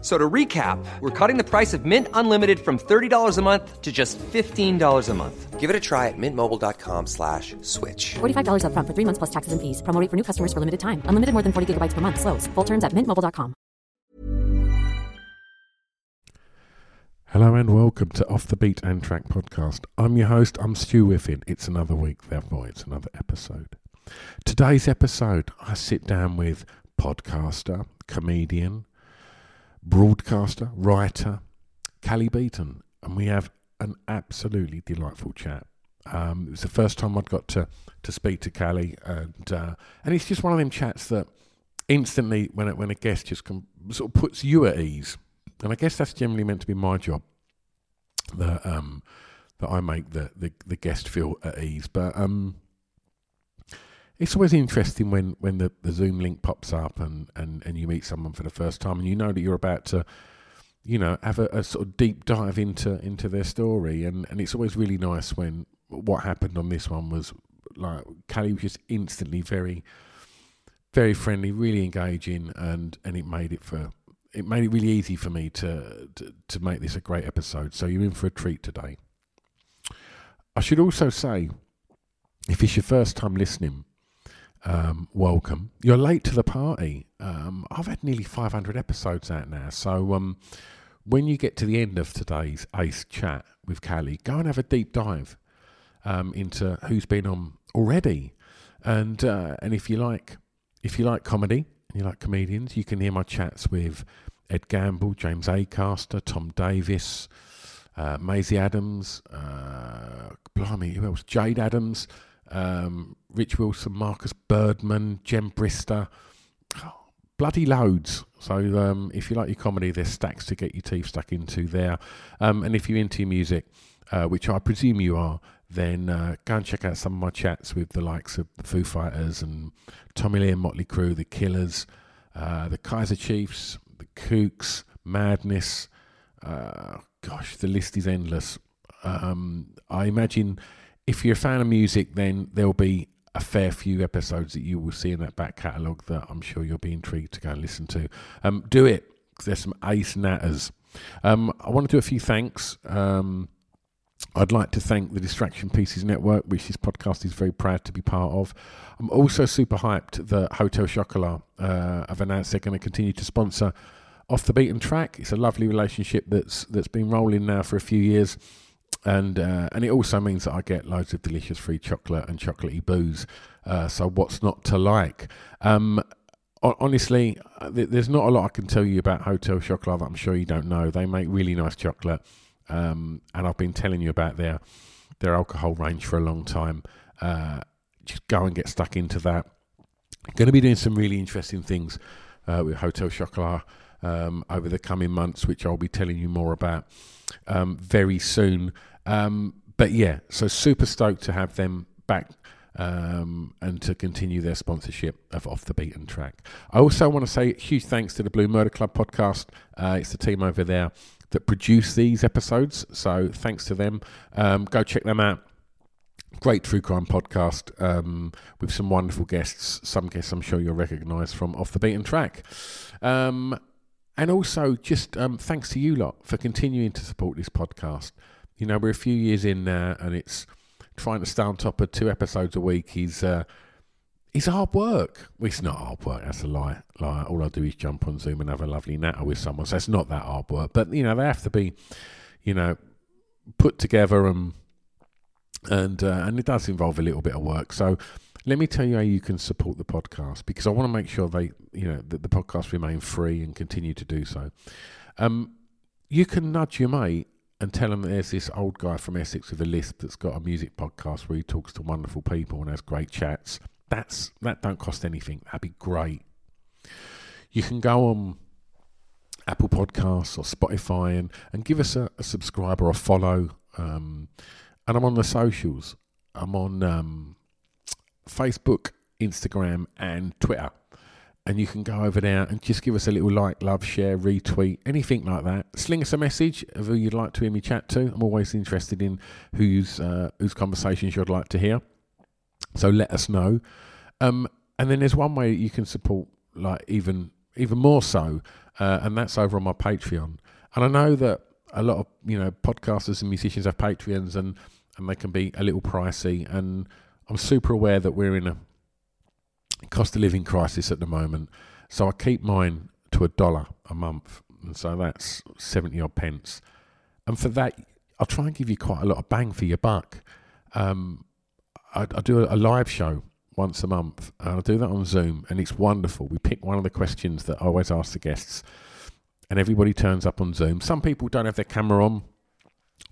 So to recap, we're cutting the price of Mint Unlimited from $30 a month to just $15 a month. Give it a try at mintmobile.com slash switch. $45 upfront for three months plus taxes and fees. Promo rate for new customers for limited time. Unlimited more than 40 gigabytes per month. Slows. Full terms at mintmobile.com. Hello and welcome to Off the Beat and Track podcast. I'm your host, I'm Stu Whiffen. It's another week, therefore it's another episode. Today's episode, I sit down with podcaster, comedian, broadcaster, writer, Cally Beaton, and we have an absolutely delightful chat. Um, it was the first time I'd got to, to speak to Cally, and uh, and it's just one of them chats that instantly, when it, when a guest just com- sort of puts you at ease, and I guess that's generally meant to be my job. That um, that I make the, the, the guest feel at ease, but um, it's always interesting when, when the, the Zoom link pops up and, and, and you meet someone for the first time and you know that you're about to, you know, have a, a sort of deep dive into into their story and, and it's always really nice when what happened on this one was like Cally was just instantly very very friendly, really engaging and, and it made it for it made it really easy for me to, to to make this a great episode. So you're in for a treat today. I should also say, if it's your first time listening, um, welcome. You're late to the party. Um, I've had nearly 500 episodes out now. So um, when you get to the end of today's Ace chat with Cally, go and have a deep dive um, into who's been on already. And uh, and if you like if you like comedy and you like comedians, you can hear my chats with Ed Gamble, James Acaster, Tom Davis, uh, Maisie Adams, uh, blimey, who else? Jayde Adams um, Rich Wilson, Marcus Birdman, Jen Brister, oh, bloody loads. So um, if you like your comedy, there's stacks to get your teeth stuck into there. Um, and if you're into your music, uh, which I presume you are, then uh, go and check out some of my chats with the likes of the Foo Fighters and Tommy Lee and Motley Crue, the Killers, uh, the Kaiser Chiefs, the Kooks, Madness. Uh, gosh, the list is endless. Um, I imagine if you're a fan of music, then there'll be a fair few episodes that you will see in that back catalogue that I'm sure you'll be intrigued to go and listen to. Um, do it because there's some ace natters. Um, I want to do a few thanks. Um, I'd like to thank the Distraction Pieces Network, which this podcast is very proud to be part of. I'm also super hyped that Hotel Chocolat uh, have announced they're going to continue to sponsor Off the Beat and Track. It's a lovely relationship that's that's been rolling now for a few years and uh, and it also means that I get loads of delicious free chocolate and chocolatey booze. Uh, so what's not to like? Um, honestly, uh, there's not a lot I can tell you about Hotel Chocolat that I'm sure you don't know. They make really nice chocolate, um, and I've been telling you about their their alcohol range for a long time. Uh, just go and get stuck into that. Going to be doing some really interesting things uh, with Hotel Chocolat um, over the coming months, which I'll be telling you more about um, very soon. Um, but yeah, so super stoked to have them back um, and to continue their sponsorship of Off the Beat and Track. I also want to say huge thanks to the Blue Murder Club podcast. Uh, it's the team over there that produce these episodes. So thanks to them. Um, go check them out. Great true crime podcast um, with some wonderful guests. Some guests I'm sure you'll recognise from Off the Beat and Track. Um, and also, just um, thanks to you lot for continuing to support this podcast. You know, we're a few years in now, and it's trying to stay on top of two episodes a week. Is uh, it's hard work. It's not hard work. That's a lie. Lie. All I do is jump on Zoom and have a lovely natter with someone. So it's not that hard work. But you know, they have to be, you know, put together and and uh, and it does involve a little bit of work. So let me tell you how you can support the podcast because I want to make sure they, you know, that the podcast remain free and continue to do so. Um, you can nudge your mate and tell him there's this old guy from Essex with a list that's got a music podcast where he talks to wonderful people and has great chats. That's that don't cost anything. That'd be great. You can go on Apple Podcasts or Spotify and, and give us a, a subscribe or a follow. Um, and I'm on the socials. I'm on um, Facebook, Instagram, and Twitter. And you can go over there and just give us a little like, love, share, retweet, anything like that. Sling us a message of who you'd like to hear me chat to. I'm always interested in whose uh, whose conversations you'd like to hear. So let us know. Um, and then there's one way you can support, like even even more so, uh, and that's over on my Patreon. And I know that a lot of you know podcasters and musicians have Patreons, and and they can be a little pricey. And I'm super aware that we're in a cost of living crisis at the moment. So I keep mine to a dollar a month. And so that's 70 odd pence. And for that, I'll try and give you quite a lot of bang for your buck. Um, I, I, do a, a, live show once a month, and I do that on Zoom, and it's wonderful. We pick one of the questions that I always ask the guests, and everybody turns up on Zoom. Some people don't have their camera on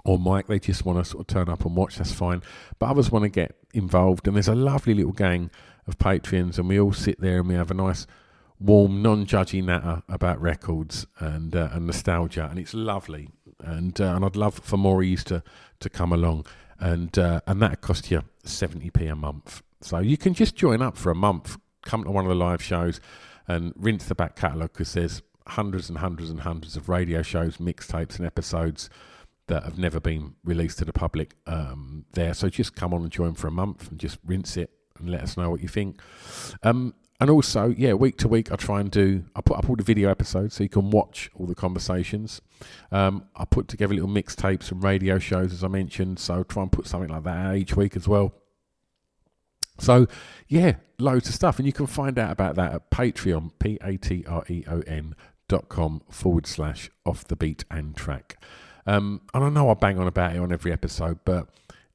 or Mike, they just want to sort of turn up and watch, that's fine. But others want to get involved, and there's a lovely little gang of Patreons, and we all sit there and we have a nice, warm, non-judgy natter about records and uh, and nostalgia, and it's lovely. And uh, and I'd love for more of you to to come along, and uh, and that cost you seventy p a month. So you can just join up for a month, come to one of the live shows, and rinse the back catalogue because there's hundreds and hundreds and hundreds of radio shows, mixtapes, and episodes that have never been released to the public um, there. So just come on and join for a month and just rinse it and let us know what you think. Um, and also, yeah, week to week, I try and do. I put up all the video episodes so you can watch all the conversations. Um, I put together little mixtapes and radio shows, as I mentioned. So try and put something like that out each week as well. So yeah, loads of stuff, and you can find out about that at Patreon, p a t r e o n dot com forward slash off the beat and track. Um, and I know I bang on about it on every episode, but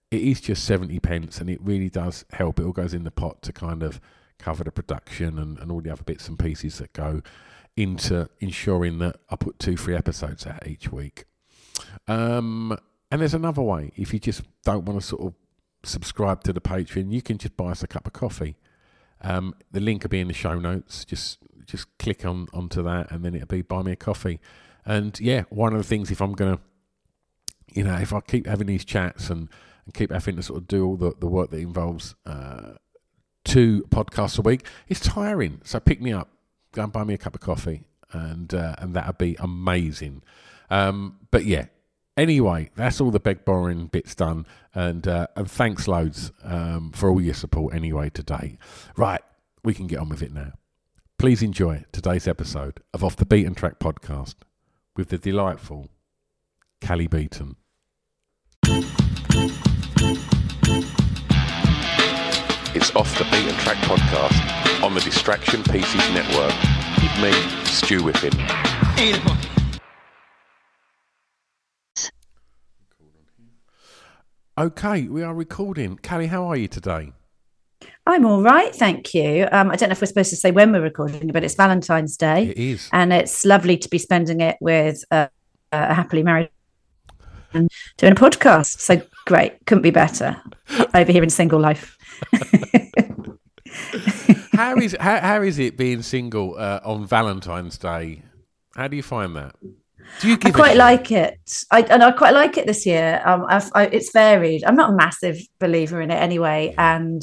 it is just 70 pence and it really does help. It all goes in the pot to kind of cover the production and, and all the other bits and pieces that go into ensuring that I put two, three episodes out each week. Um, and there's another way. If you just don't want to sort of subscribe to the Patreon, you can just buy us a cup of coffee. Um, the link will be in the show notes. Just just click on onto that, and then it'll be buy me a coffee. And yeah, one of the things if I'm gonna, you know, if I keep having these chats and and keep having to sort of do all the, the work that involves uh, two podcasts a week, it's tiring. So pick me up, go and buy me a cup of coffee, and uh, and that'd be amazing. Um, but yeah, anyway, that's all the beg borrowing bits done, and uh, and thanks loads um, for all your support anyway today. Right, we can get on with it now. Please enjoy today's episode of Off the Beat and Track podcast with the delightful Cally Beaton. It's Off the Beat and Track podcast on the Distraction Pieces Network with me, Stu Whiffen. Okay, we are recording. Cally, how are you today? I'm all right, thank you. Um, I don't know if we're supposed to say when we're recording, but it's Valentine's Day. It is. And it's lovely to be spending it with uh, a happily married and doing a podcast. So great, couldn't be better over here in single life. how is how, how is it being single uh, on Valentine's Day? How do you find that? Do you I quite like it. I and I quite like it this year. Um, I, it's varied. I'm not a massive believer in it anyway, and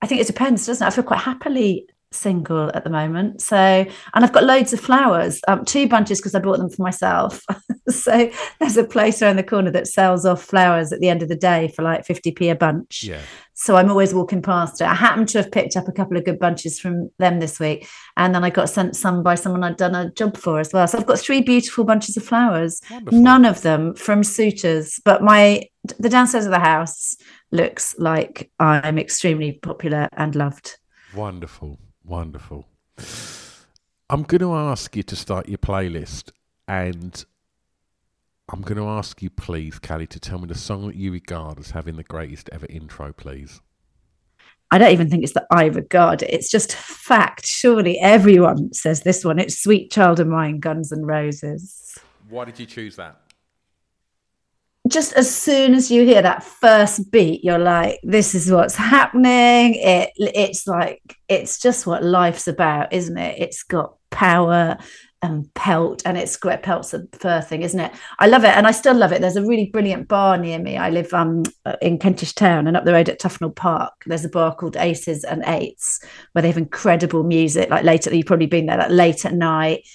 I think it depends, doesn't it? I feel quite happily single at the moment. So, and I've got loads of flowers, um, two bunches because I bought them for myself. so there's a place around the corner that sells off flowers at the end of the day for like 50p a bunch. Yeah. So I'm always walking past it. I happen to have picked up a couple of good bunches from them this week. And then I got sent some by someone I'd done a job for as well. So I've got three beautiful bunches of flowers, Wonderful. none of them from suitors, but my the downstairs of the house looks like I'm extremely popular and loved. Wonderful. Wonderful. I'm going to ask you to start your playlist, and I'm going to ask you, please, Cally, to tell me the song that you regard as having the greatest ever intro, please. I don't even think it's that I regard it. It's just fact. Surely everyone says this one. It's Sweet Child O' Mine, Guns N' Roses. Why did you choose that? just as soon as you hear that first beat, you're like, this is what's happening. It it's like it's just what life's about, isn't it? It's got power and pelt and it's great pelt's a fur thing isn't it? I love it and i still love it. There's a really brilliant bar near me. I live um in kentish town and up the road at tufnell park there's a bar called aces and eights where they have incredible music. Like later you've probably been there like late at night.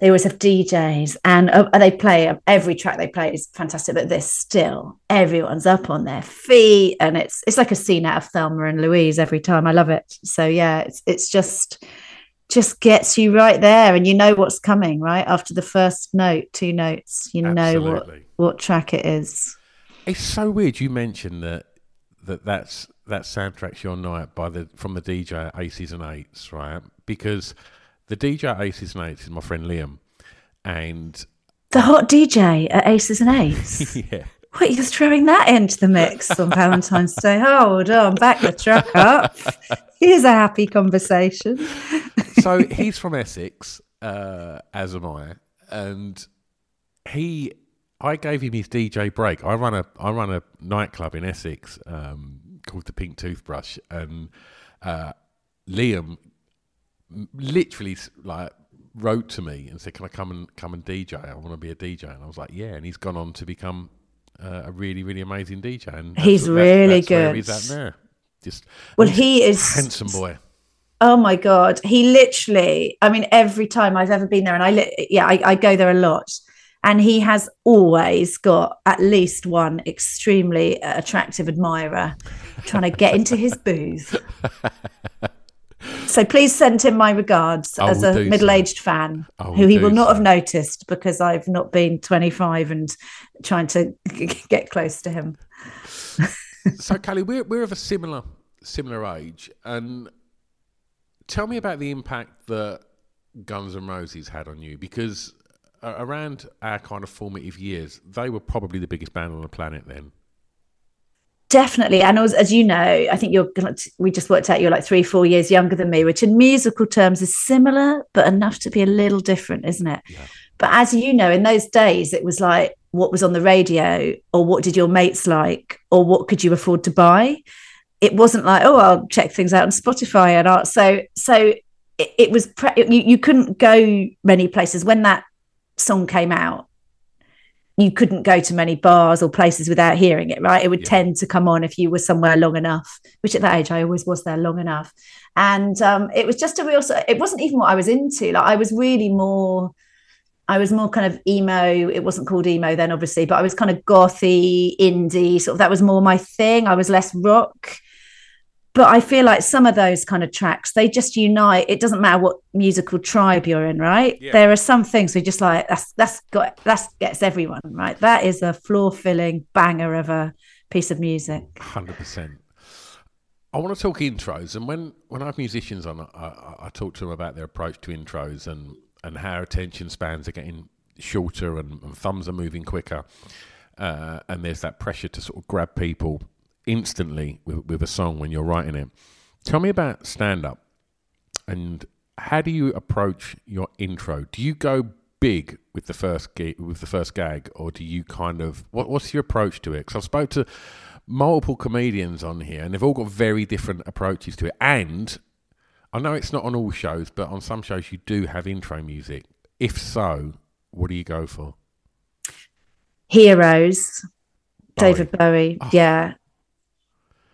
They always have DJs and uh, they play every track they play is fantastic, but this still everyone's up on their feet and it's it's like a scene out of Thelma and Louise every time. I love it. So yeah, it's it's just just gets you right there and you know what's coming right after the first note two notes you Absolutely. know what what track it is it's so weird you mentioned that that that's that soundtrack's your night by the from the dj aces and eights right because the dj aces and eights is my friend liam and the hot dj at aces and eights yeah what you're throwing that into the mix on Valentine's Day? Hold on, back the truck up. Here's a happy conversation. So he's from Essex, uh, as am I, and he. I gave him his DJ break. I run a I run a nightclub in Essex um, called the Pink Toothbrush, and uh, Liam literally like wrote to me and said, "Can I come and come and DJ? I want to be a DJ." And I was like, "Yeah." And he's gone on to become uh, a really, really amazing DJ. And he's really that's good. he's at there. Just well, he is handsome boy. Oh my god, he literally. I mean, every time I've ever been there, and I li- yeah, I, I go there a lot, and he has always got at least one extremely uh, attractive admirer trying to get into his booth. So please send him my regards as a middle-aged so. fan who he will not so. have noticed because I've not been 25 and trying to get close to him. so Cally, we're we're of a similar similar age, and tell me about the impact that Guns N' Roses had on you because around our kind of formative years, they were probably the biggest band on the planet then. Definitely and as, as you know i think you're gonna we just worked out you're like three four years younger than me which in musical terms is similar but enough to be a little different isn't it? Yeah. but as you know in those days it was like what was on the radio or what did your mates like or what could you afford to buy it wasn't like oh i'll check things out on spotify and art so so it, it was pre- you, you couldn't go many places when that song came out you couldn't go to many bars or places without hearing it, right? It would yeah. tend to come on if you were somewhere long enough, which at that age I always was there long enough. And um, it was just a real, it wasn't even what I was into. Like I was really more, I was more kind of emo. It wasn't called emo then, obviously, but I was kind of gothy, indie, sort of that was more my thing. I was less rock but I feel like some of those kind of tracks, they just unite. It doesn't matter what musical tribe you're in, right? Yeah. There are some things we just like that's that's got that gets everyone right. That is a floor filling banger of a piece of music. Hundred percent. I want to talk intros, and when when I have musicians on, I, I, talk to them about their approach to intros and and how attention spans are getting shorter and, and thumbs are moving quicker, uh, and there's that pressure to sort of grab people instantly with, with a song when you're writing it. Tell me about stand up and how do you approach your intro? Do you go big with the first gig, with the first gag, or do you kind of what, what's your approach to it? Because I've spoke to multiple comedians on here, and they've all got very different approaches to it. And I know it's not on all shows, but on some shows you do have intro music. If so, what do you go for? Heroes, Bowie. David Bowie. Oh. Yeah,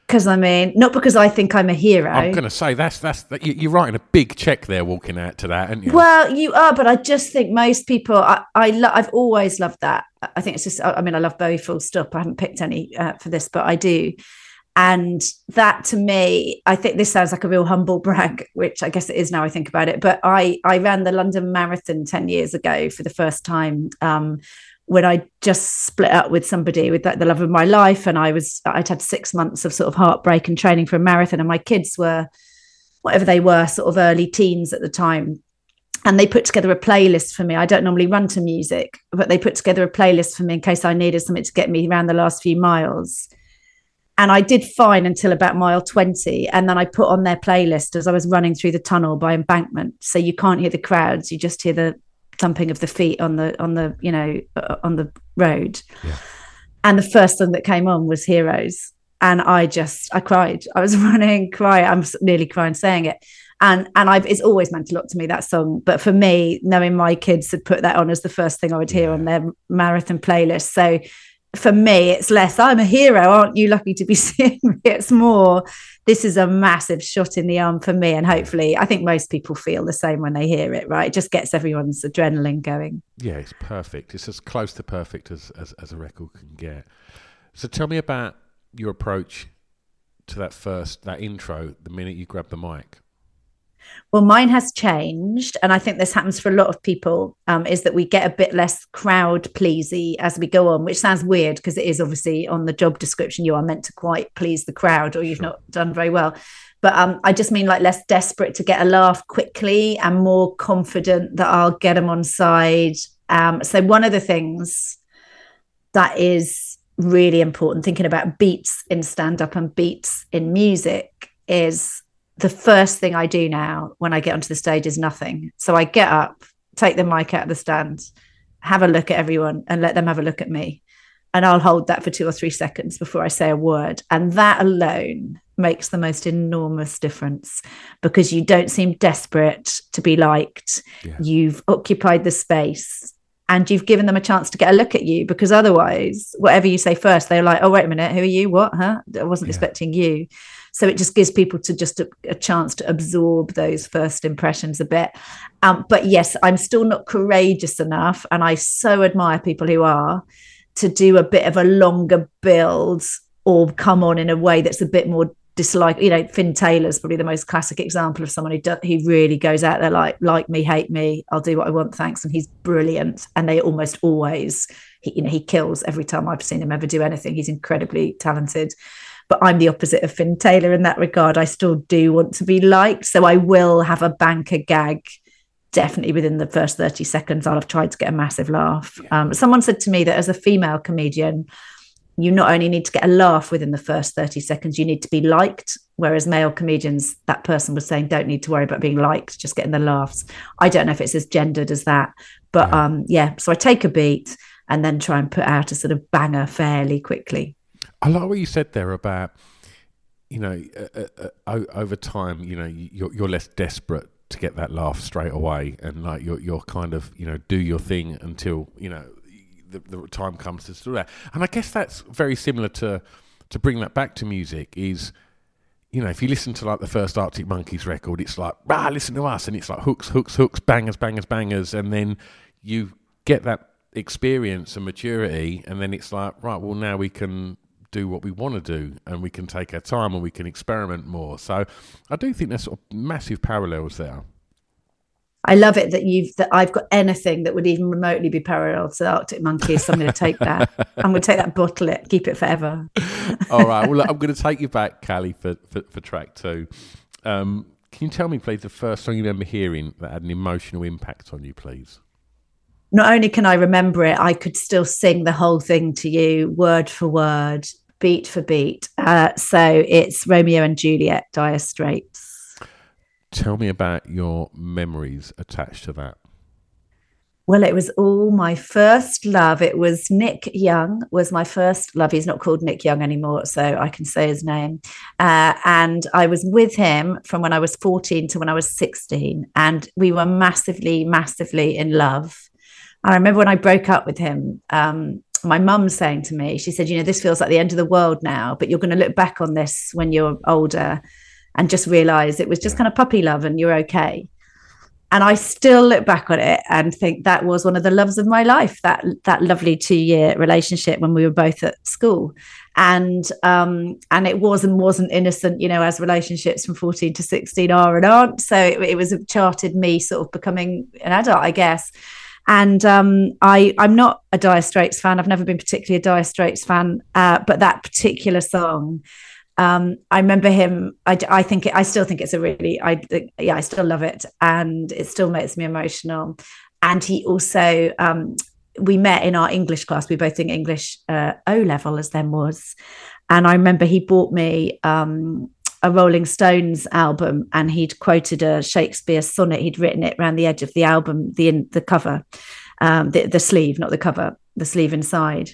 because I mean, not because I think I'm a hero. I'm going to say that's that's that, you're writing a big check there, walking out to that, aren't you? Well, you are, but I just think most people. I, I lo- I've always loved that. I think it's just. I mean, I love Bowie full stop. I haven't picked any uh, for this, but I do. And that to me, I think this sounds like a real humble brag, which I guess it is now. I think about it, but I I ran the London Marathon ten years ago for the first time. Um, when I just split up with somebody with the love of my life, and I was I'd had six months of sort of heartbreak and training for a marathon, and my kids were whatever they were, sort of early teens at the time. And they put together a playlist for me. I don't normally run to music, but they put together a playlist for me in case I needed something to get me around the last few miles. And I did fine until about mile 20. And then I put on their playlist as I was running through the tunnel by embankment. So you can't hear the crowds, you just hear the thumping of the feet on the on the you know uh, on the road. Yeah. and the first thing that came on was heroes. And i just i cried. I was running crying. I'm nearly crying saying it. And and I've it's always meant a lot to me that song. But for me, knowing my kids had put that on as the first thing I would hear on their marathon playlist, so for me, it's less, I'm a hero, aren't you lucky to be seeing me? It's more, this is a massive shot in the arm for me. And hopefully, I think most people feel the same when they hear it, right? It just gets everyone's adrenaline going. Yeah, it's perfect. It's as close to perfect as, as, as a record can get. So tell me about your approach to that first, that intro, the minute you grab the mic. Well, mine has changed, and I think this happens for a lot of people. Um, is that we get a bit less crowd pleasy as we go on, which sounds weird because it is obviously on the job description you are meant to quite please the crowd, or you've sure. not done very well. But um, I just mean like less desperate to get a laugh quickly and more confident that I'll get them on side. Um, so one of the things that is really important, thinking about beats in stand up and beats in music, is the first thing I do now when I get onto the stage is nothing. So I get up, take the mic out of the stand, have a look at everyone, and let them have a look at me. And I'll hold that for two or three seconds before I say a word. And that alone makes the most enormous difference because you don't seem desperate to be liked. Yeah. You've occupied the space and you've given them a chance to get a look at you because otherwise, whatever you say first, they're like, oh, wait a minute, who are you? What? Huh? I wasn't yeah. expecting you. So it just gives people to just a, a chance to absorb those first impressions a bit. Um, but yes, I'm still not courageous enough, and I so admire people who are to do a bit of a longer build or come on in a way that's a bit more dislike you know fin taylor's probably the most classic example of someone who do, he really goes out there like like me hate me i'll do what i want thanks and he's brilliant. And they almost always he, you know he kills every time i've seen him ever do anything. He's incredibly talented but I'm the opposite of Fin Taylor in that regard. I still do want to be liked. So I will have a banker gag definitely within the first 30 seconds. I'll have tried to get a massive laugh. Um, someone said to me that as a female comedian, you not only need to get a laugh within the first 30 seconds, you need to be liked. Whereas male comedians, that person was saying, don't need to worry about being liked, just getting the laughs. I don't know if it's as gendered as that. But yeah. um, yeah, so I take a beat and then try and put out a sort of banger fairly quickly. I like what you said there about, you know, uh, uh, uh over time, you know, you're, you're less desperate to get that laugh straight away, and like you're you're kind of you know do your thing until you know the, the time comes to do that. And I guess that's very similar to to bring that back to music is. You know, if you listen to like the first Arctic Monkeys record, it's like, ah, listen to us, and it's like hooks, hooks, hooks, bangers, bangers, bangers, and then you get that experience and maturity, and then it's like, right, well, now we can do what we want to do and we can take our time and we can experiment more. So I do think there's sort of massive parallels there. I love it that you've that I've got anything that would even remotely be parallel to the Arctic Monkeys. So I'm going to take that. I'm going to take that, bottle it, keep it forever. All right. Well, I'm going to take you back, Cally, for, for, for track two. Um, can you tell me, please, the first song you remember hearing that had an emotional impact on you, please? Not only can I remember it, I could still sing the whole thing to you, word for word, beat for beat. Uh, so it's Romeo and Juliet, Dire Straits. Tell me about your memories attached to that. Well, it was all my first love. It was Nick Young was my first love. He's not called Nick Young anymore, so I can say his name. Uh, and I was with him from when I was 14 to when I was 16. And we were massively, massively in love. I remember when I broke up with him, um, my mum saying to me, she said, You know, this feels like the end of the world now, but you're going to look back on this when you're older and just realize it was just kind of puppy love and you're okay. And I still look back on it and think that was one of the loves of my life, that that lovely two year relationship when we were both at school. And um, and it wasn't wasn't innocent, you know, as relationships from 14 to 16 are and aren't. So it, it was charted me sort of becoming an adult, I guess. And um, I, I'm not a Dire Straits fan. I've never been particularly a Dire Straits fan, uh, but that particular song, um, I remember him. I, I think it, I still think it's a really, I yeah, I still love it, and it still makes me emotional. And he also, um, we met in our English class. We both think English uh, O level as then was, and I remember he bought me um, a Rolling Stones album and he'd quoted a Shakespeare sonnet. He'd written it around the edge of the album, the in, the cover, um, the, the sleeve, not the cover, the sleeve inside.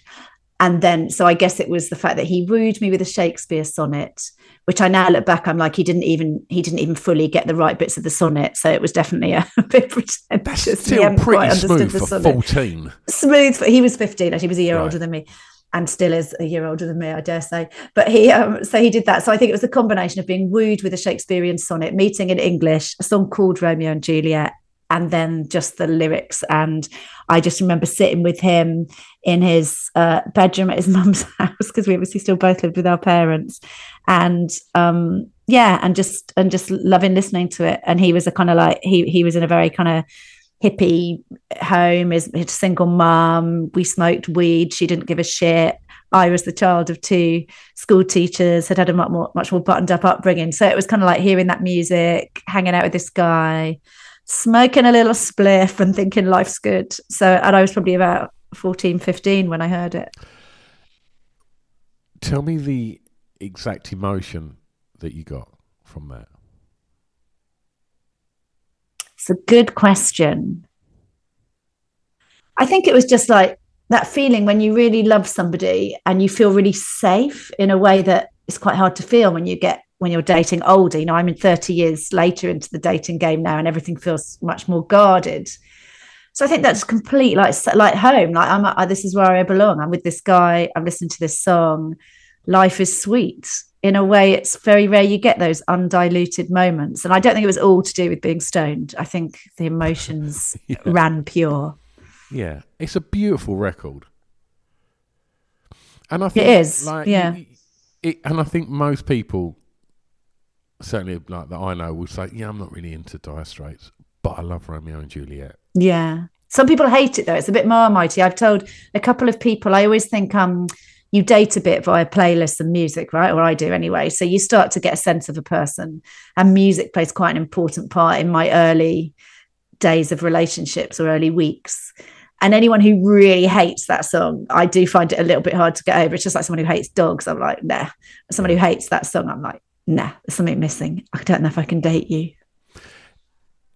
and then so I guess it was the fact that he wooed me with a Shakespeare sonnet, which I now look back, I'm like, he didn't even he didn't even fully get the right bits of the sonnet, so it was definitely a, a bit pretentious. That's still pretty smooth for sonnet. fourteen. Smooth. For, he was fifteen. Actually, he was a year right. older than me and still is a year older than me, I dare say. But he, um, so he did that. So I think it was a combination of being wooed with a Shakespearean sonnet, meeting in English, a song called Romeo and Juliet, and then just the lyrics. And I just remember sitting with him in his uh, bedroom at his mum's house because we obviously still both lived with our parents, and um, yeah, and just and just loving listening to it. And he was a kind of like he he was in a very kind of hippie home, his, his single mum. We smoked weed. She didn't give a shit. I was the child of two school teachers, had had a much more, much more buttoned up upbringing. So it was kind of like hearing that music, hanging out with this guy, smoking a little spliff and thinking life's good. So, and I was probably about 14, 15 when I heard it. Tell me the exact emotion that you got from that. It's a good question. I think it was just like that feeling when you really love somebody and you feel really safe in a way that is quite hard to feel when you get when you're dating older. You know, I'm in 30 years later into the dating game now, and everything feels much more guarded. So I think that's complete like like home. Like I'm, I, this is where I belong. I'm with this guy. I'm listening to this song. Life is sweet in a way it's very rare you get those undiluted moments. And i don't think it was all to do with being stoned. I think the emotions yeah. ran pure. Yeah. It's a beautiful record. And i think it is. like yeah. it, it, and i think most people certainly like that i know will say yeah i'm not really into dire straits but i love romeo and juliet. Yeah. Some people hate it though. It's a bit marmitey. I've told a couple of people i always think um you date a bit via playlists and music, right? Or I do anyway. So you start to get a sense of a person, and music plays quite an important part in my early days of relationships or early weeks. And anyone who really hates that song, I do find it a little bit hard to get over. It's just like someone who hates dogs. I'm like, nah. Someone who hates that song, I'm like, nah, there's something missing. I don't know if I can date you.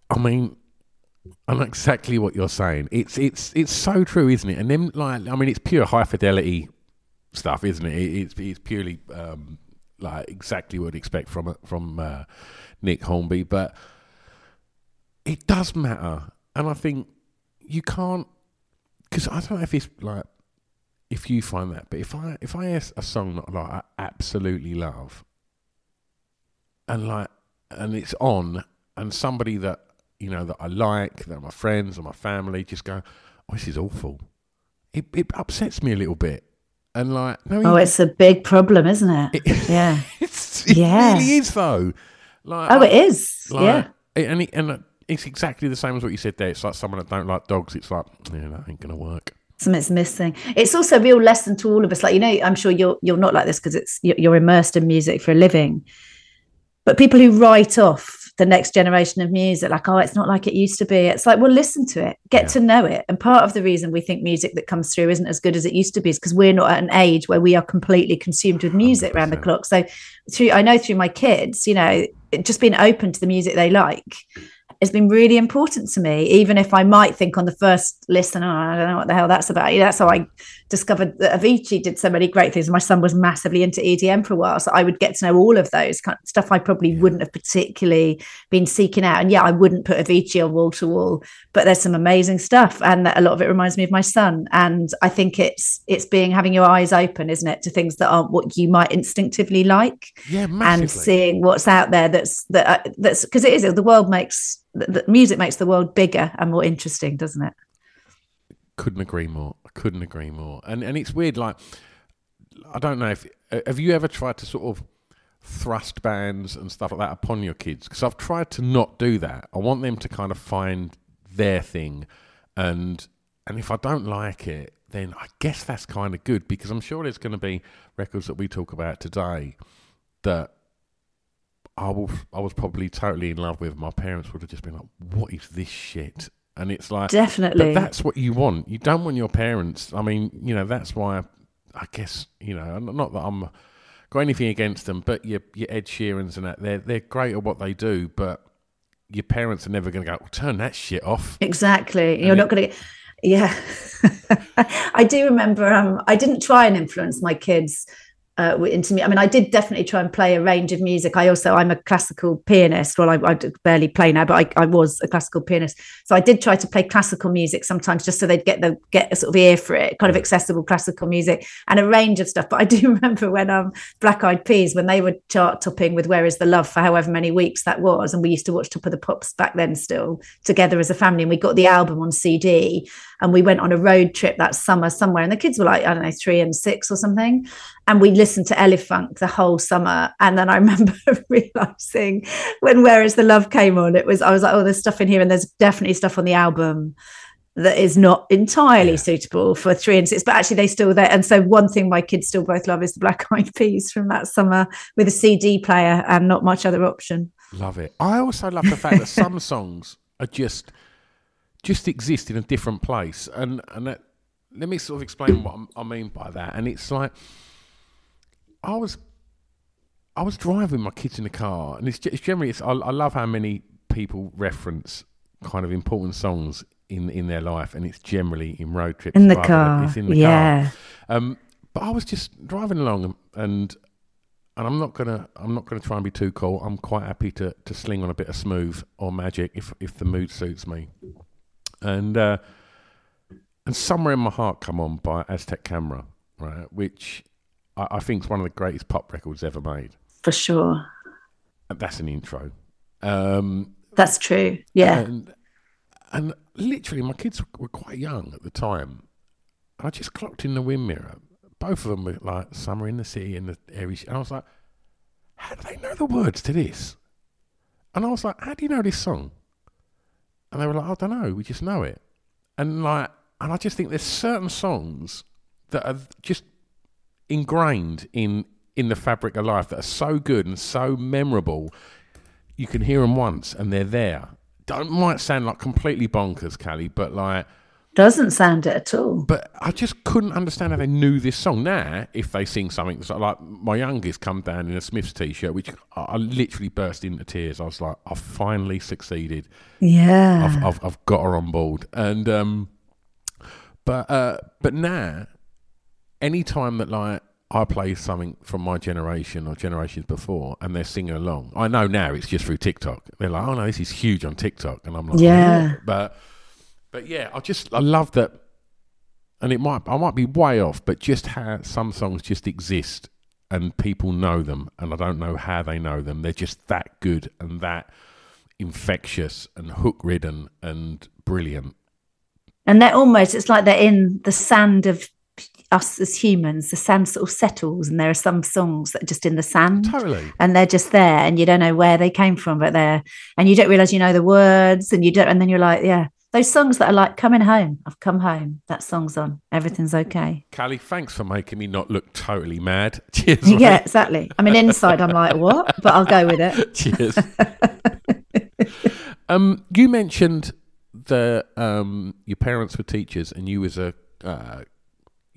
I mean, I'm exactly what you're saying. It's it's it's so true, isn't it? And then like I mean, it's pure high fidelity stuff, isn't it? It's it's purely um, like exactly what you'd expect from from uh, Nick Hornby, but it does matter, and I think you can't because I don't know if it's like if you find that, but if I if I hear a song that like I absolutely love, and like and it's on, and somebody that you know that I like, that my friends or my family just go, "Oh, this is awful." It it upsets me a little bit and like, no, oh, it's a big problem, isn't it? it yeah, it's, it yeah. really is though. Like, oh, it is. Like, yeah, and it, and uh, it's exactly the same as what you said there. It's like someone that don't like dogs. It's like, yeah, that ain't gonna work. Something's missing. It's also a real lesson to all of us. Like you know, I'm sure you're you're not like this because it's you're immersed in music for a living. But people who write off the next generation of music like oh it's not like it used to be it's like well listen to it get yeah. to know it and part of the reason we think music that comes through isn't as good as it used to be is because we're not at an age where we are completely consumed with music 100%. around the clock so through i know through my kids you know just being open to the music they like has been really important to me, even if I might think on the first listen, oh, I don't know what the hell that's about. you That's how I discovered that Avicii did so many great things. My son was massively into EDM for a while, so I would get to know all of those kind of stuff I probably wouldn't have particularly been seeking out. And yeah, I wouldn't put Avicii on wall to wall, but there's some amazing stuff, and a lot of it reminds me of my son. And I think it's it's being having your eyes open, isn't it, to things that aren't what you might instinctively like, yeah, massively. and seeing what's out there. That's that uh, that's because it is the world makes the music makes the world bigger and more interesting, doesn't it? Couldn't agree more. I couldn't agree more. And and it's weird. Like I don't know if uh, have you ever tried to sort of thrust bands and stuff like that upon your kids? Because I've tried to not do that. I want them to kind of find their thing, and and if I don't like it, then I guess that's kind of good because I'm sure there's going to be records that we talk about today that I was I was probably totally in love with. My parents would have just been like, "What is this shit?" And it's like definitely, but that's what you want. You don't want your parents. I mean, you know, that's why I, I guess you know, not that I'm got anything against them, but your your Ed Sheerans and that they're they're great at what they do, but your parents are never going to go turn that shit off. Exactly, and you're it, not going to. Yeah. I do remember um, I didn't try and influence my kids uh, into me. I mean, I did definitely try and play a range of music. I also, I'm a classical pianist. Well, I, I barely play now, but I, I, was a classical pianist. So I did try to play classical music sometimes, just so they'd get the get a sort of ear for it, kind of accessible classical music and a range of stuff. But I do remember when um Black Eyed Peas when they were chart topping with "Where Is the Love" for however many weeks that was, and we used to watch Top of the Pops back then still together as a family, and we got the album on CD, and we went on a road trip that summer somewhere, and the kids were like I don't know three and six or something, and we listened to Elephunk the whole summer. And then I remember realizing when Where Is the Love came on, it was I was like, oh, there's stuff in here, and there's definitely stuff on the album that is not entirely yeah. suitable for three and six, but actually they still there. And so one thing my kids still both love is the Black Eyed Peas from that summer with a CD player and not much other option. Love it. I also love the fact that some songs are just just exist in a different place, and and that, let me sort of explain what I mean by that. And it's like I was I was driving my kids in the car, and it's, it's generally it's, I, I, love how many people reference kind of important songs in in their life, and it's generally in road trips. In the car, it's in the yeah. car. Um, but I was just driving along, and and I'm not gonna I'm not gonna try and be too cool. I'm quite happy to to sling on a bit of smooth or magic if if the mood suits me, and uh, and somewhere in my heart come on by Aztec Camera, right, which I, I think it's one of the greatest pop records ever made. For sure. That's an intro. Um, that's true. Yeah. And, and literally, my kids were quite young at the time. I just clocked in the wind mirror. Both of them were like "Summer in the City" and the airy. And I was like, "How do they know the words to this?" And I was like, "How do you know this song?" And they were like, "I don't know. We just know it." And like, and I just think there's certain songs that are just ingrained in in the fabric of life that are so good and so memorable. You can hear them once and they're there. Don't might sound like completely bonkers, Cally, but like doesn't sound it at all. But I just couldn't understand how they knew this song. Now, if they sing something so like my youngest come down in a Smiths t-shirt, which I, I literally burst into tears. I was like, I've finally succeeded. Yeah, I've I've, I've got her on board, and um, but uh, but now any time that like I play something from my generation or generations before, and they're singing along, I know now it's just through TikTok. They're like, "Oh no, this is huge on TikTok," and I'm like, "Yeah," oh. but but yeah, I just I love that, and it might I might be way off, but just how some songs just exist and people know them, and I don't know how they know them. They're just that good and that infectious and hook ridden and brilliant. And they're almost it's like they're in the sand of us as humans, the sand sort of settles, and there are some songs that are just in the sand, totally, and they're just there, and you don't know where they came from, but they're, and you don't realize you know the words, and you don't, and then you're like, yeah, those songs that are like coming home. I've come home. That song's on. Everything's okay. Cally, thanks for making me not look totally mad. Cheers. yeah, exactly. I mean, inside, I'm like, what? But I'll go with it. Cheers. um, you mentioned that um, your parents were teachers, and you was a uh,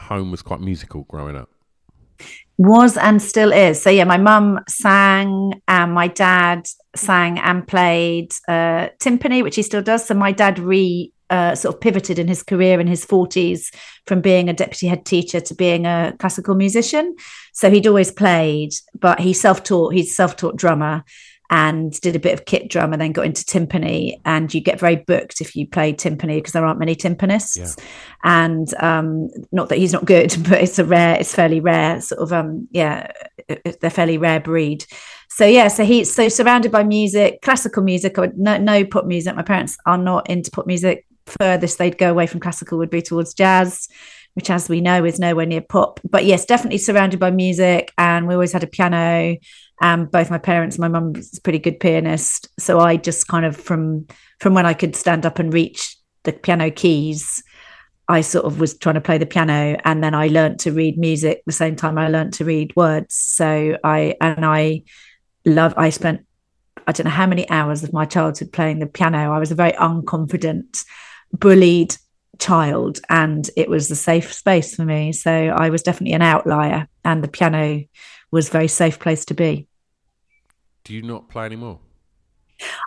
home was quite musical growing up. Was and still is. So yeah, my mum sang and my dad sang and played uh, timpani, which he still does. So my dad re uh, sort of pivoted in his career in his 40s from being a deputy head teacher to being a classical musician. So he'd always played, but he self-taught. He's self-taught drummer and did a bit of kit drum and then got into timpani. And you get very booked if you play timpani because there aren't many timpanists. Yeah. and um not that he's not good but it's a rare it's fairly rare sort of um yeah it- it- they're fairly rare breed. So yeah so he's so surrounded by music classical music or no, no pop music. My parents are not into pop music. Furthest they'd go away from classical would be towards jazz which as we know is nowhere near pop. But yes definitely surrounded by music. And we always had a piano and both my parents my mum was a pretty good pianist. So i just kind of from from when i could stand up and reach the piano keys i sort of was trying to play the piano. And then i learned to read music the same time i learned to read words. So i and i love i spent i don't know how many hours of my childhood playing the piano. I was a very unconfident bullied child and it was a safe space for me. So i was definitely an outlier and the piano was a very safe place to be Do you not play anymore?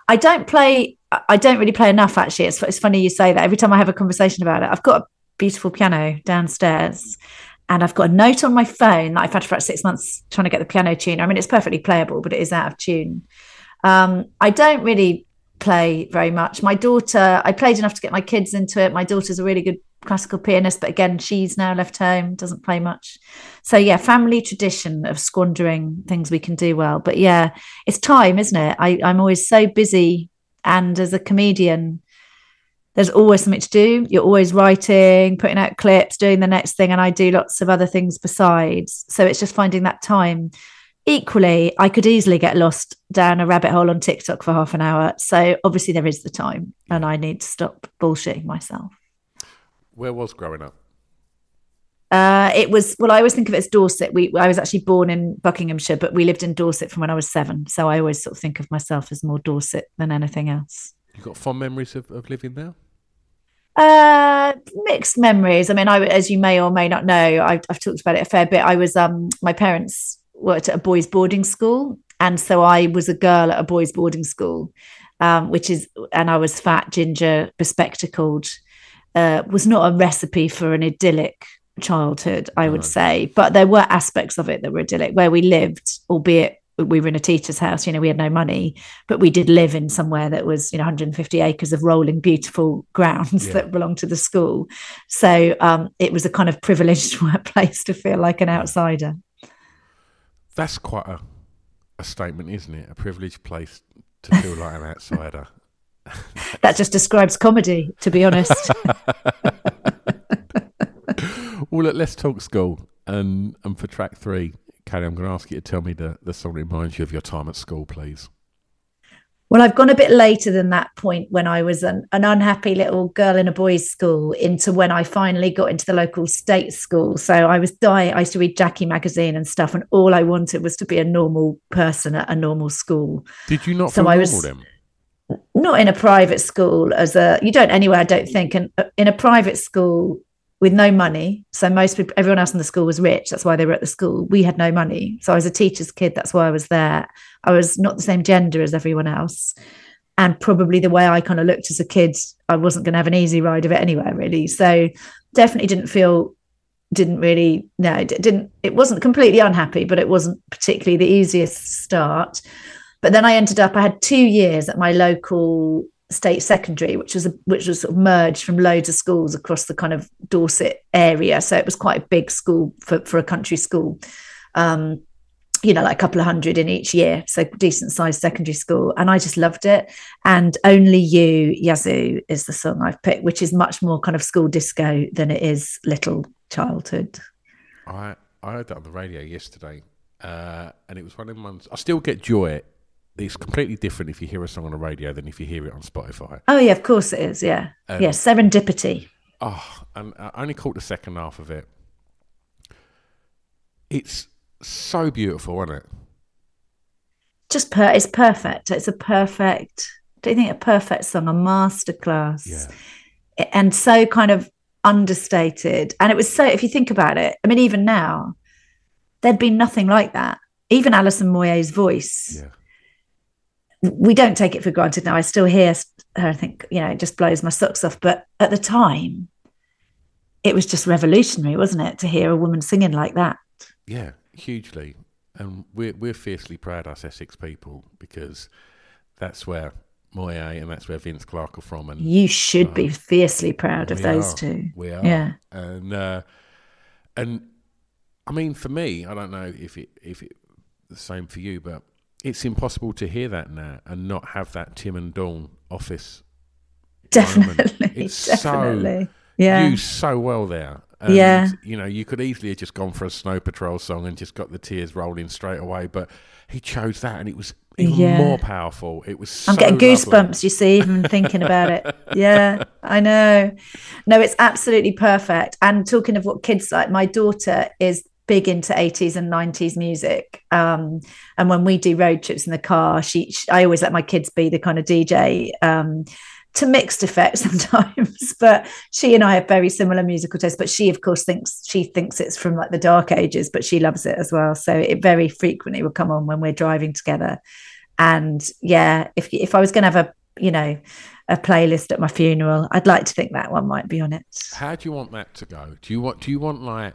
I don't play. I don't really play enough. Actually, it's it's funny you say that. Every time I have a conversation about it, I've got a beautiful piano downstairs, and I've got a note on my phone that I've had for about six months trying to get the piano tune. I mean, it's perfectly playable, but it is out of tune. Um, I don't really play very much. My daughter, I played enough to get my kids into it. My daughter's a really good classical pianist, but again, she's now left home, doesn't play much. So yeah, family tradition of squandering things we can do well. But yeah, it's time, isn't it? I, I'm always so busy, and as a comedian, there's always something to do. You're always writing, putting out clips, doing the next thing, and I do lots of other things besides. So it's just finding that time. Equally, I could easily get lost down a rabbit hole on TikTok for half an hour. So obviously, there is the time, and I need to stop bullshitting myself. Where was growing up? Uh, it was well. I always think of it as Dorset. We I was actually born in Buckinghamshire, but we lived in Dorset from when I was seven. So I always sort of think of myself as more Dorset than anything else. You got fond memories of, of living there? Uh, mixed memories. I mean, I as you may or may not know, I've, I've talked about it a fair bit. I was um, my parents worked at a boys' boarding school, and so I was a girl at a boys' boarding school, um, which is, and I was fat, ginger, bespectacled. Uh, was not a recipe for an idyllic childhood, I would say, but there were aspects of it that were idyllic. Where we lived, albeit we were in a teacher's house, you know, we had no money, but we did live in somewhere that was, you know, 150 acres of rolling, beautiful grounds Yeah. that belonged to the school. So um, it was a kind of privileged place to feel like an outsider. That's quite a, a statement, isn't it? A privileged place to feel like an outsider. That just describes comedy, to be honest. Well, look, let's talk school. And and for track three, Cally, I'm going to ask you to tell me the, the song that reminds you of your time at school, please. Well, I've gone a bit later than that point when I was an, an unhappy little girl in a boys' school into when I finally got into the local state school. So I was dying. I used to read Jackie magazine and stuff, and all I wanted was to be a normal person at a normal school. Did you not So I was- then? Not in a private school, as a you don't anywhere. I don't think, and in a private school with no money. So most people, everyone else in the school was rich. That's why they were at the school. We had no money. So I was a teacher's kid. That's why I was there. I was not the same gender as everyone else. And probably the way I kind of looked as a kid, I wasn't going to have an easy ride of it anywhere, really. So definitely didn't feel, didn't really, no, didn't, it wasn't completely unhappy, but it wasn't particularly the easiest start. But then I ended up, I had two years at my local state secondary, which was a, which was sort of merged from loads of schools across the kind of Dorset area. So it was quite a big school for, for a country school. Um, you know, like a couple of hundred in each year. So decent sized secondary school. And I just loved it. And Only You, Yazoo is the song I've picked, which is much more kind of school disco than it is little childhood. I I heard that on the radio yesterday, uh, and it was one of the ones. I still get joy. It's completely different if you hear a song on the radio than if you hear it on Spotify. Oh yeah, of course it is. Yeah. Um, yeah. Serendipity. Oh, and I only caught the second half of it. it's so beautiful, isn't it? Just per, it's perfect. It's a perfect. Do you think a perfect song, a masterclass? Yeah. And so kind of understated. And it was so. If you think about it, I mean, even now, there'd been nothing like that. Even Alison Moyet's voice. Yeah. We don't take it for granted now. I still hear her. I think you know, it just blows my socks off. But at the time, it was just revolutionary, wasn't it, to hear a woman singing like that? Yeah, hugely. And we're we're fiercely proud us Essex people because that's where Moyet and that's where Vince Clarke are from. And You should be fiercely proud of those are, two. We are. Yeah. And uh, and I mean, for me, I don't know if it if it the same for you, but it's impossible to hear that now and not have that Tim and Dawn office. Definitely. It's definitely. so yeah. used so well there. And, Yeah. You know, you could easily have just gone for a Snow Patrol song and just got the tears rolling straight away, but he chose that and it was even Yeah. more powerful. It was so I'm getting lovely. goosebumps, you see, even thinking about it. Yeah, I know. No, it's absolutely perfect. And talking of what kids like, my daughter is big into 80s and 90s music. Um, and when we do road trips in the car, she, she I always let my kids be the kind of DJ. Um, to mixed effect sometimes, but she and I have very similar musical tastes. But she, of course, thinks she thinks it's from like the dark ages, but she loves it as well. So it very frequently will come on when we're driving together. And yeah, if if I was going to have a you know a playlist at my funeral, I'd like to think that one might be on it. How do you want that to go? Do you want do you want like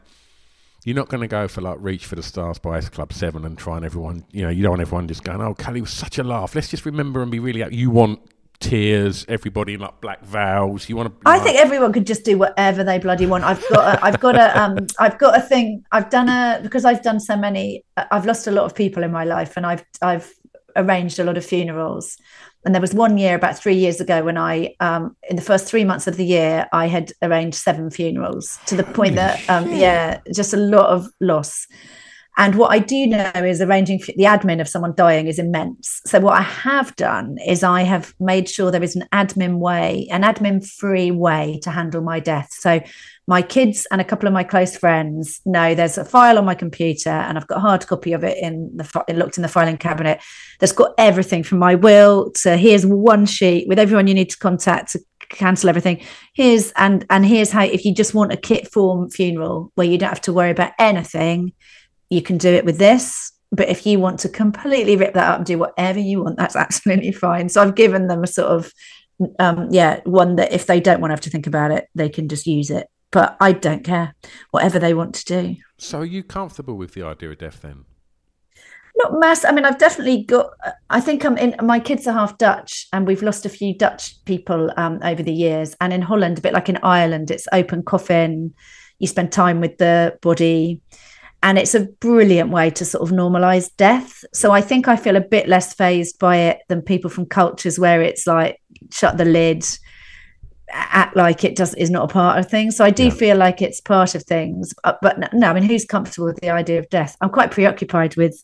you're not going to go for like Reach for the Stars by S Club 7 and try and everyone, you know, you don't want everyone just going, oh, Cally was such a laugh. Let's just remember and be really, you want tears, everybody in like black vows. You want to. I think everyone could just do whatever they bloody want. I've got, a, I've got a, um, I've got a thing. I've done a because I've done so many. I've lost a lot of people in my life, and I've, I've arranged a lot of funerals. And there was one year, about three years ago, when I, um, in the first three months of the year, I had arranged seven funerals to the point that, um, yeah, just a lot of loss. And what I do know is arranging the admin of someone dying is immense. So what I have done is I have made sure there is an admin way, an admin free way to handle my death. So my kids and a couple of my close friends know there's a file on my computer and I've got a hard copy of it in the it looked in the filing cabinet that's got everything from my will to here's one sheet with everyone you need to contact to cancel everything here's and and here's how if you just want a kit form funeral where you don't have to worry about anything you can do it with this but if you want to completely rip that up and do whatever you want that's absolutely fine. So i've given them a sort of um yeah one that if they don't want to have to think about it they can just use it. But i don't care. Whatever they want to do. So are you comfortable with the idea of death then? not mass i mean i've definitely got i think i'm in my kids are half dutch and we've lost a few dutch people um, over the years. And in holland a bit like in ireland it's open coffin. You spend time with the body and it's a brilliant way to sort of normalize death. So i think i feel a bit less fazed by it than people from cultures where it's like shut the lid act like it does is not a part of things. So i do Yeah. feel like it's part of things. Uh, but no, no i mean who's comfortable with the idea of death? I'm quite preoccupied with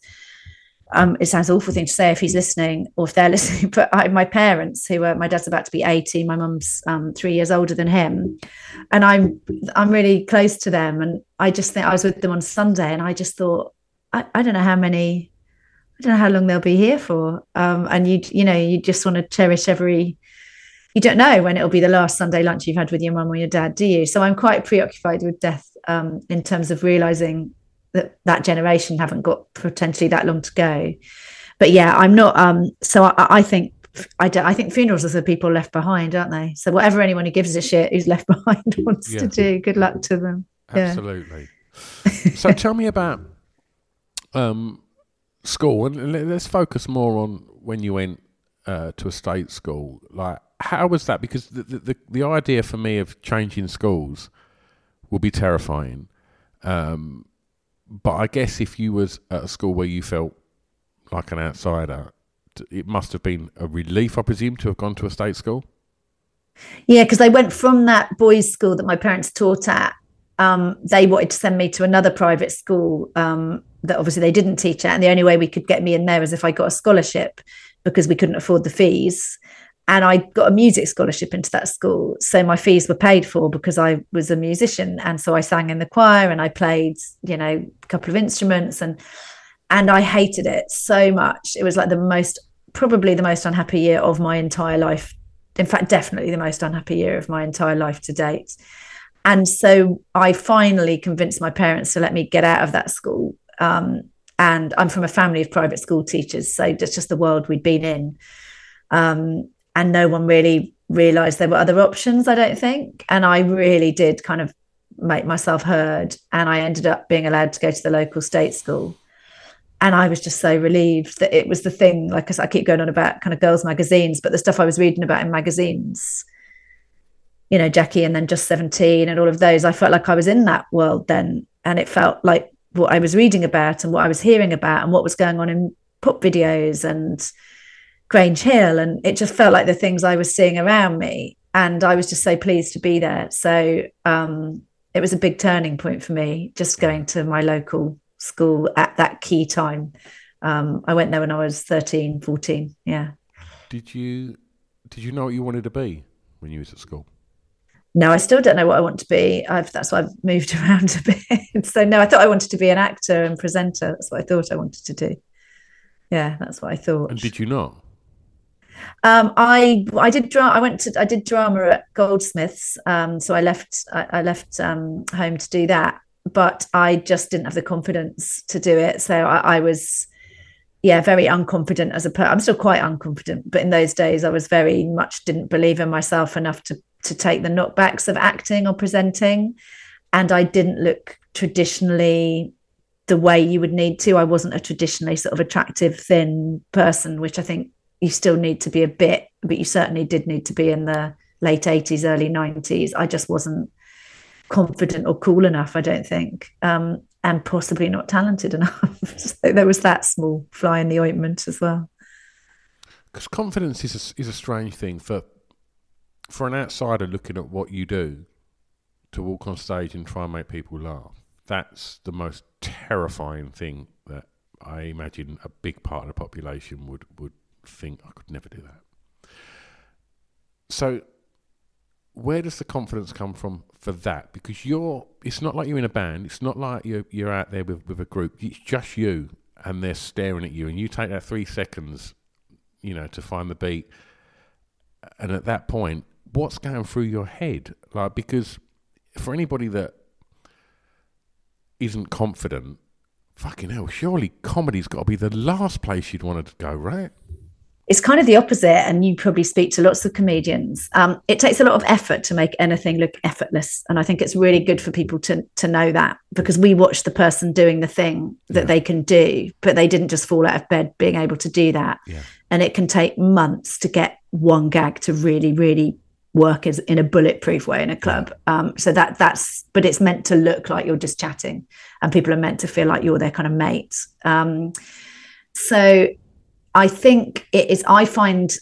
um, it sounds an awful thing to say if he's listening or if they're listening, but I, my parents, who are my dad's about to be eighty, my mum's um, three years older than him, and I'm I'm really close to them, and I just think I was with them on Sunday, and I just thought I, I don't know how many, I don't know how long they'll be here for, um, and you you know you just want to cherish every. You don't know when it'll be the last Sunday lunch you've had with your mum or your dad, do you? So I'm quite preoccupied with death um, in terms of realizing that that generation haven't got potentially that long to go. But yeah, I'm not. Um, so I, I think I, don't, I think funerals are the people left behind, aren't they? So whatever anyone who gives a shit who's left behind wants Yeah. to do, good luck to them. Yeah. Absolutely. so tell me about um, school, and let- let's focus more on when you went uh, to a state school. Like, how was that? Because the, the the the idea for me of changing schools will be terrifying. Um, but I guess if you was at a school where you felt like an outsider, it must have been a relief, I presume, to have gone to a state school. Yeah, because I went from that boys' school that my parents taught at. Um, they wanted to send me to another private school um, that obviously they didn't teach at, and the only way we could get me in there is if I got a scholarship because we couldn't afford the fees. And I got a music scholarship into that school. So my fees were paid for because I was a musician. And so I sang in the choir and I played, you know, a couple of instruments and and I hated it so much. It was like the most probably the most unhappy year of my entire life. In fact, definitely the most unhappy year of my entire life to date. And so I finally convinced my parents to let me get out of that school. Um, and I'm from a family of private school teachers, so that's just the world we'd been in. Um, and no one really realized there were other options i don't think. And i really did kind of make myself heard and i ended up being allowed to go to the local state school. And i was just so relieved that it was the thing like i keep going on about kind of girls magazines but the stuff i was reading about in magazines you know jackie and then just 17 and all of those i felt like i was in that world then. And it felt like what i was reading about and what i was hearing about and what was going on in pop videos and Grange Hill, and it just felt like the things I was seeing around me. And I was just so pleased to be there. So um, it was a big turning point for me, just going to my local school at that key time. Um, I went there when I was 13, 14. Yeah. Did you did you know what you wanted to be when you was at school? No, I still don't know what I want to be. I've, that's why I've moved around a bit. so no, I thought I wanted to be an actor and presenter. That's what I thought I wanted to do. Yeah, that's what I thought. And did you not? Um, I I did drama. I went to I did drama at Goldsmiths. Um, so I left I, I left um, home to do that, but I just didn't have the confidence to do it. So I, I was yeah very unconfident as a per. I'm still quite unconfident, but in those days I was very much didn't believe in myself enough to to take the knockbacks of acting or presenting, and I didn't look traditionally the way you would need to. I wasn't a traditionally sort of attractive, thin person, which I think you still need to be a bit, but you certainly did need to be in the late 80s, early 90s. I just wasn't confident or cool enough, I don't think, um, and possibly not talented enough. so there was that small fly in the ointment as well. Because confidence is a, is a strange thing for for an outsider looking at what you do to walk on stage and try and make people laugh. That's the most terrifying thing that I imagine a big part of the population would would think I could never do that. So, where does the confidence come from for that? Because you're, it's not like you're in a band. It's not like you're you're out there with with a group. It's just you, and they're staring at you, and you take that three seconds, you know, to find the beat. And at that point, what's going through your head? Like, because for anybody that isn't confident, fucking hell, surely comedy's got to be the last place you'd want to go, right? It's kind of the opposite and you probably speak to lots of comedians um, it takes a lot of effort to make anything look effortless and i think it's really good for people to to know that because we watch the person doing the thing that yeah. they can do but they didn't just fall out of bed being able to do that yeah. and it can take months to get one gag to really really work as in a bulletproof way in a club yeah. um, so that that's but it's meant to look like you're just chatting and people are meant to feel like you're their kind of mate um, so I think it is, I find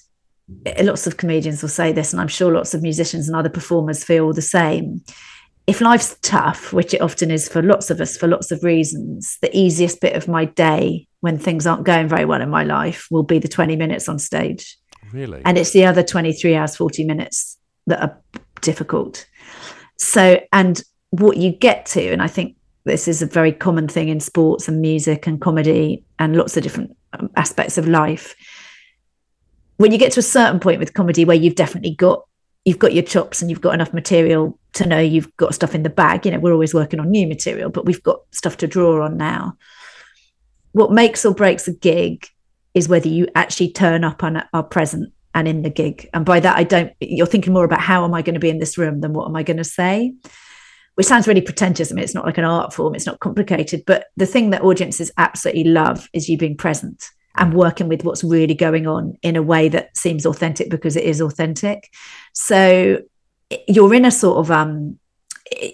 lots of comedians will say this, and I'm sure lots of musicians and other performers feel the same. If life's tough, which it often is for lots of us for lots of reasons, the easiest bit of my day when things aren't going very well in my life will be the 20 minutes on stage. Really? And it's the other 23 hours, 40 minutes that are difficult. So, and what you get to, and I think this is a very common thing in sports and music and comedy and lots of different aspects of life. When you get to a certain point with comedy where you've definitely got you've got your chops and you've got enough material to know you've got stuff in the bag you know we're always working on new material but we've got stuff to draw on now. What makes or breaks a gig is whether you actually turn up and are present and in the gig. And by that i don't you're thinking more about how am i going to be in this room than what am i going to say which sounds really pretentious. I mean, it's not like an art form, it's not complicated. But the thing that audiences absolutely love is you being present and working with what's really going on in a way that seems authentic because it is authentic. So you're in a sort of um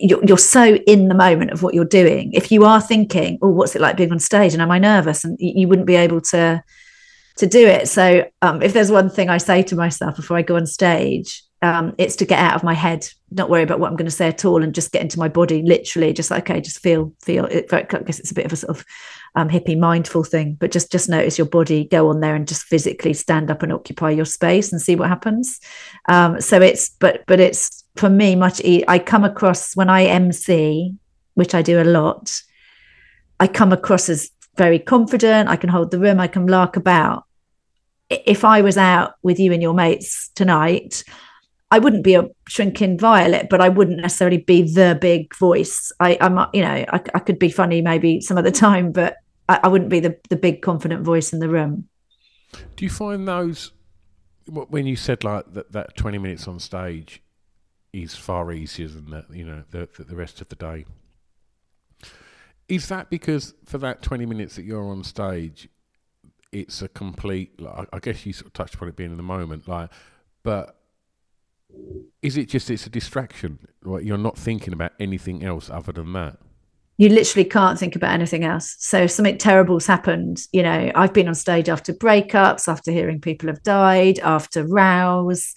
you're, you're so in the moment of what you're doing. If you are thinking, "Oh, what's it like being on stage?" and am I nervous? and you wouldn't be able to to do it. So um, if there's one thing I say to myself before I go on stage, um, it's to get out of my head, not worry about what I'm going to say at all, and just get into my body, literally, just like okay, just feel, feel. It, I guess it's a bit of a sort of um, hippie mindful thing, but just just notice your body, go on there and just physically stand up and occupy your space and see what happens. Um, so it's but but it's for me much. E- I come across when I MC, which I do a lot. I come across as very confident. I can hold the room. I can lark about. If I was out with you and your mates tonight, I wouldn't be a shrinking violet, but I wouldn't necessarily be the big voice. I, I'm, you know, I, I could be funny maybe some of the time, but I, I, wouldn't be the the big confident voice in the room. Do you find those when you said like that that twenty minutes on stage is far easier than that, you know, the the rest of the day? Is that because for that twenty minutes that you're on stage, it's a complete? Like, I guess you sort of touched upon it being in the moment, like, but is it just it's a distraction? Right? You're not thinking about anything else other than that. You literally can't think about anything else. So if something terrible's happened, you know, I've been on stage after breakups, after hearing people have died, after rows,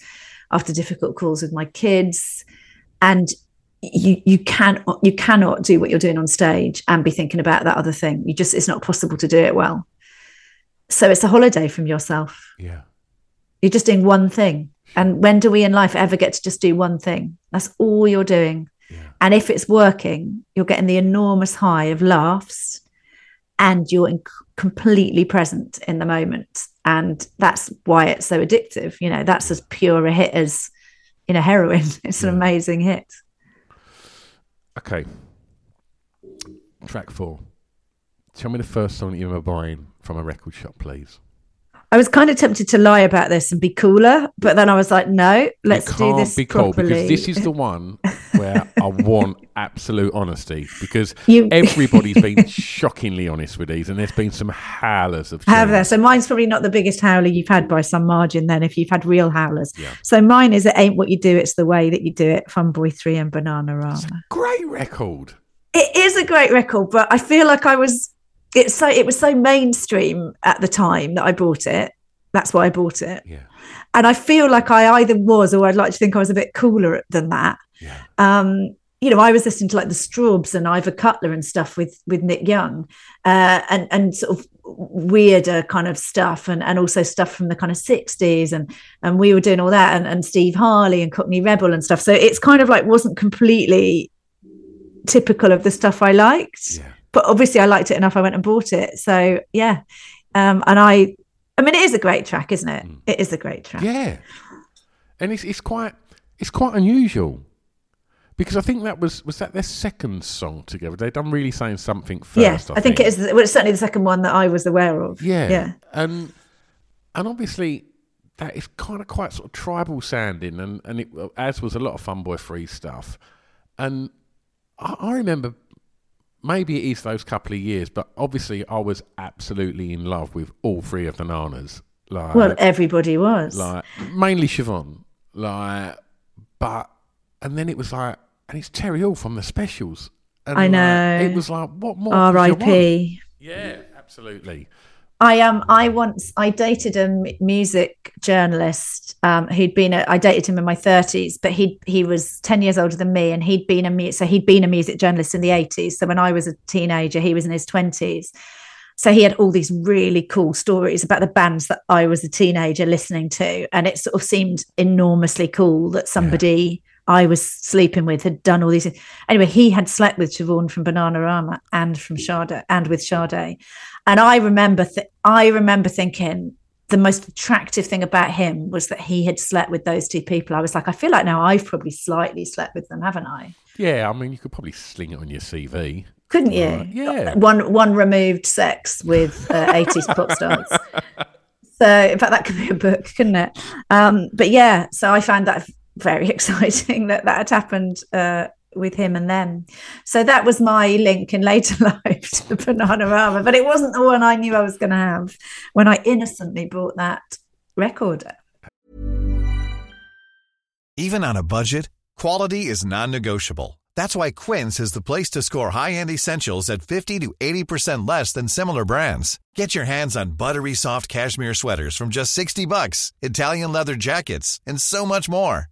after difficult calls with my kids, and you you can you cannot do what you're doing on stage and be thinking about that other thing. You just it's not possible to do it well. So it's a holiday from yourself. Yeah. You're just doing one thing and when do we in life ever get to just do one thing? That's all you're doing. Yeah. And if it's working, you're getting the enormous high of laughs and you're in- completely present in the moment. And that's why it's so addictive. You know, that's as pure a hit as, you know, heroin. It's an amazing hit. Okay. Track four. Tell me the first song that you remember buying from a record shop, please. I was kind of tempted to lie about this and be cooler, but then I was like, no, let's do this be cool because this is the one where I want absolute honesty because you, everybody's been shockingly honest with these, and there's been some howlers of. Have there? So mine's probably not the biggest howler you've had by some margin. Then, if you've had real howlers, yeah. so mine is it ain't what you do, it's the way that you do it. Fun Boy Three and Bananarama. Great record. It is a great record, but I feel like I was it's so it was so mainstream at the time that I bought it. That's why I bought it. Yeah. And I feel like I either was or I'd like to think I was a bit cooler than that. Yeah. Um, you know, I was listening to like the Strawbs and Ivor Cutler and stuff with with Nick Young, uh, and and sort of weirder kind of stuff, and and also stuff from the kind of sixties, and and we were doing all that, and, and Steve Harley and Cockney Rebel and stuff. So it's kind of like wasn't completely typical of the stuff I liked. Yeah but obviously I liked it enough. I went and bought it. So yeah, um, and I, I mean, it is a great track, isn't it? Mm. It is a great track. Yeah, and it's it's quite it's quite unusual because I think that was was that their second song together. They'd done really saying something first. Yeah, I, I think, think, it is. Well, it's certainly the second one that I was aware of. Yeah, yeah, and and obviously that is kind of quite sort of tribal sounding, and and it, as was a lot of Fun Boy Three stuff, and I, I remember maybe it is those couple of years, but obviously I was absolutely in love with all three of the Nanas. Like, well, everybody was. Like mainly Siobhan. Like, but and then it was like, and it's Terry Hall from the specials. And I know. Like, it was like, what more? R.I.P. Yeah, absolutely. I um I once I dated a music journalist um who'd been a, I dated him in my 30s but he he was 10 years older than me and he'd been a so he'd been a music journalist in the 80s so when I was a teenager he was in his 20s so he had all these really cool stories about the bands that I was a teenager listening to and it sort of seemed enormously cool that somebody yeah. I was sleeping with had done all these. Anyway, he had slept with Siobhan from Bananarama and from Sade and with Sade. And I remember, th- I remember thinking the most attractive thing about him was that he had slept with those two people. I was like, I feel like now I've probably slightly slept with them, haven't I? Yeah, I mean, you could probably sling it on your CV, couldn't you? Uh, yeah, one one removed sex with uh, eighties uh, pop stars. So, in fact, that could be a book, couldn't it? Um, but yeah, so I found that very exciting that that had happened uh, with him and them. So that was my link in later life to the Bananarama, but it wasn't the one I knew I was going to have when I innocently bought that record. Even on a budget, quality is non-negotiable. That's why Quince is the place to score high-end essentials at 50 to 80% less than similar brands. Get your hands on buttery soft cashmere sweaters from just 60 bucks, Italian leather jackets, and so much more.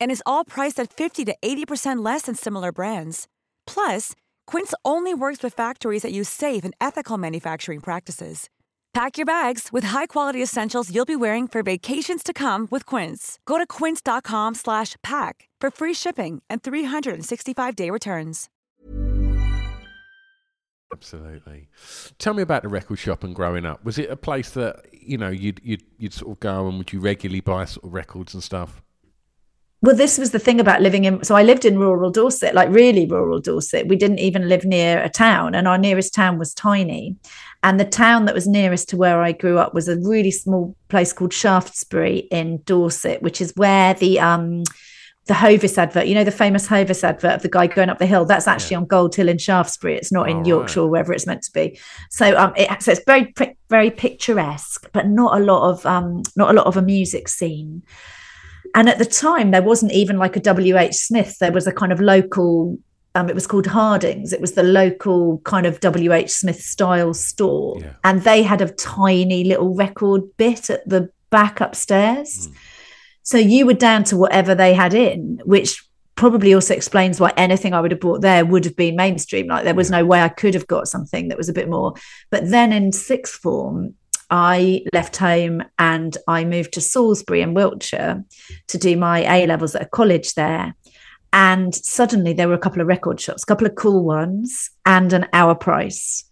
And is all priced at 50 to 80% less than similar brands. Plus, Quince only works with factories that use safe and ethical manufacturing practices. Pack your bags with high-quality essentials you'll be wearing for vacations to come with Quince. Go to quince.com slash pack for free shipping and 365-day returns. Absolutely. Tell me about the record shop and growing up. Was it a place that you know you'd you'd you'd sort of go and would you regularly buy sort of records and stuff? Well this was the thing about living in so i lived in rural dorset like really rural dorset we didn't even live near a town and our nearest town was tiny and the town that was nearest to where i grew up was a really small place called shaftesbury in dorset which is where the um the Hovis advert, you know, the famous Hovis advert of the guy going up the hill. That's actually yeah. on Gold Hill in Shaftesbury. It's not in Yorkshire right. or wherever it's meant to be. So, um, it, so it's very, very picturesque, but not a lot of, um, not a lot of a music scene. And at the time, there wasn't even like a WH Smith. There was a kind of local, um, it was called Hardings. It was the local kind of WH Smith style store. Yeah. And they had a tiny little record bit at the back upstairs. Mm. So you were down to whatever they had in, which probably also explains why anything I would have bought there would have been mainstream. Like there was no way I could have got something that was a bit more. But then in sixth form, I left home and I moved to Salisbury in Wiltshire to do my A levels at a college there. And suddenly there were a couple of record shops, a couple of cool ones, and an Our Price.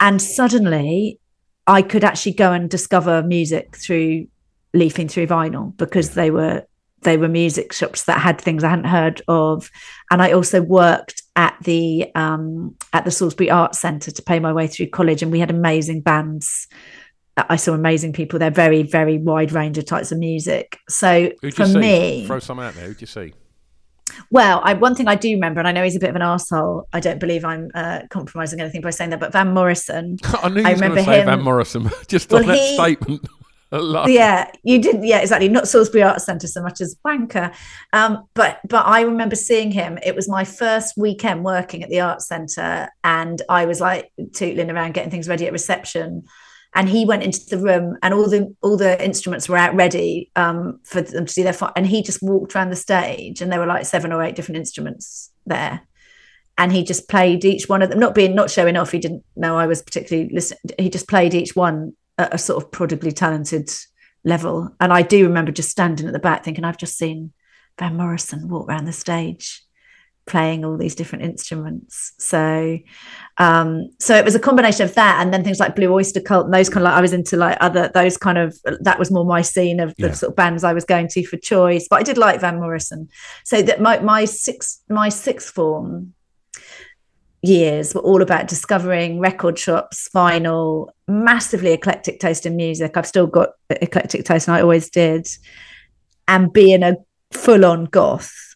And suddenly I could actually go and discover music through leafing through vinyl because they were they were music shops that had things I hadn't heard of. And I also worked at the um, at the Salisbury Arts Centre to pay my way through college, and we had amazing bands I saw amazing people. They're very, very wide range of types of music. So for me, throw some out there. Who'd you see? Well, I, one thing I do remember, and I know he's a bit of an asshole. I don't believe I'm uh, compromising anything by saying that, but Van Morrison. I knew you I remember him, Van Morrison just well, on that he, statement. yeah, you didn't. Yeah, exactly. Not Salisbury Arts Centre so much as Wanker, um, but but I remember seeing him. It was my first weekend working at the Arts Centre, and I was like tootling around getting things ready at reception and he went into the room and all the all the instruments were out ready um, for them to do their and he just walked around the stage and there were like seven or eight different instruments there. And he just played each one of them not being not showing off he didn't know i was particularly listening he just played each one at a sort of prodigally talented level. And i do remember just standing at the back thinking i've just seen van morrison walk around the stage playing all these different instruments. So, um, so it was a combination of that, and then things like Blue Oyster Cult and those kind of like I was into like other those kind of that was more my scene of the yeah. sort of bands I was going to for choice. But I did like Van Morrison. So that my my sixth my sixth form years were all about discovering record shops, vinyl, massively eclectic taste in music. I've still got eclectic taste, and I always did, and being a full on goth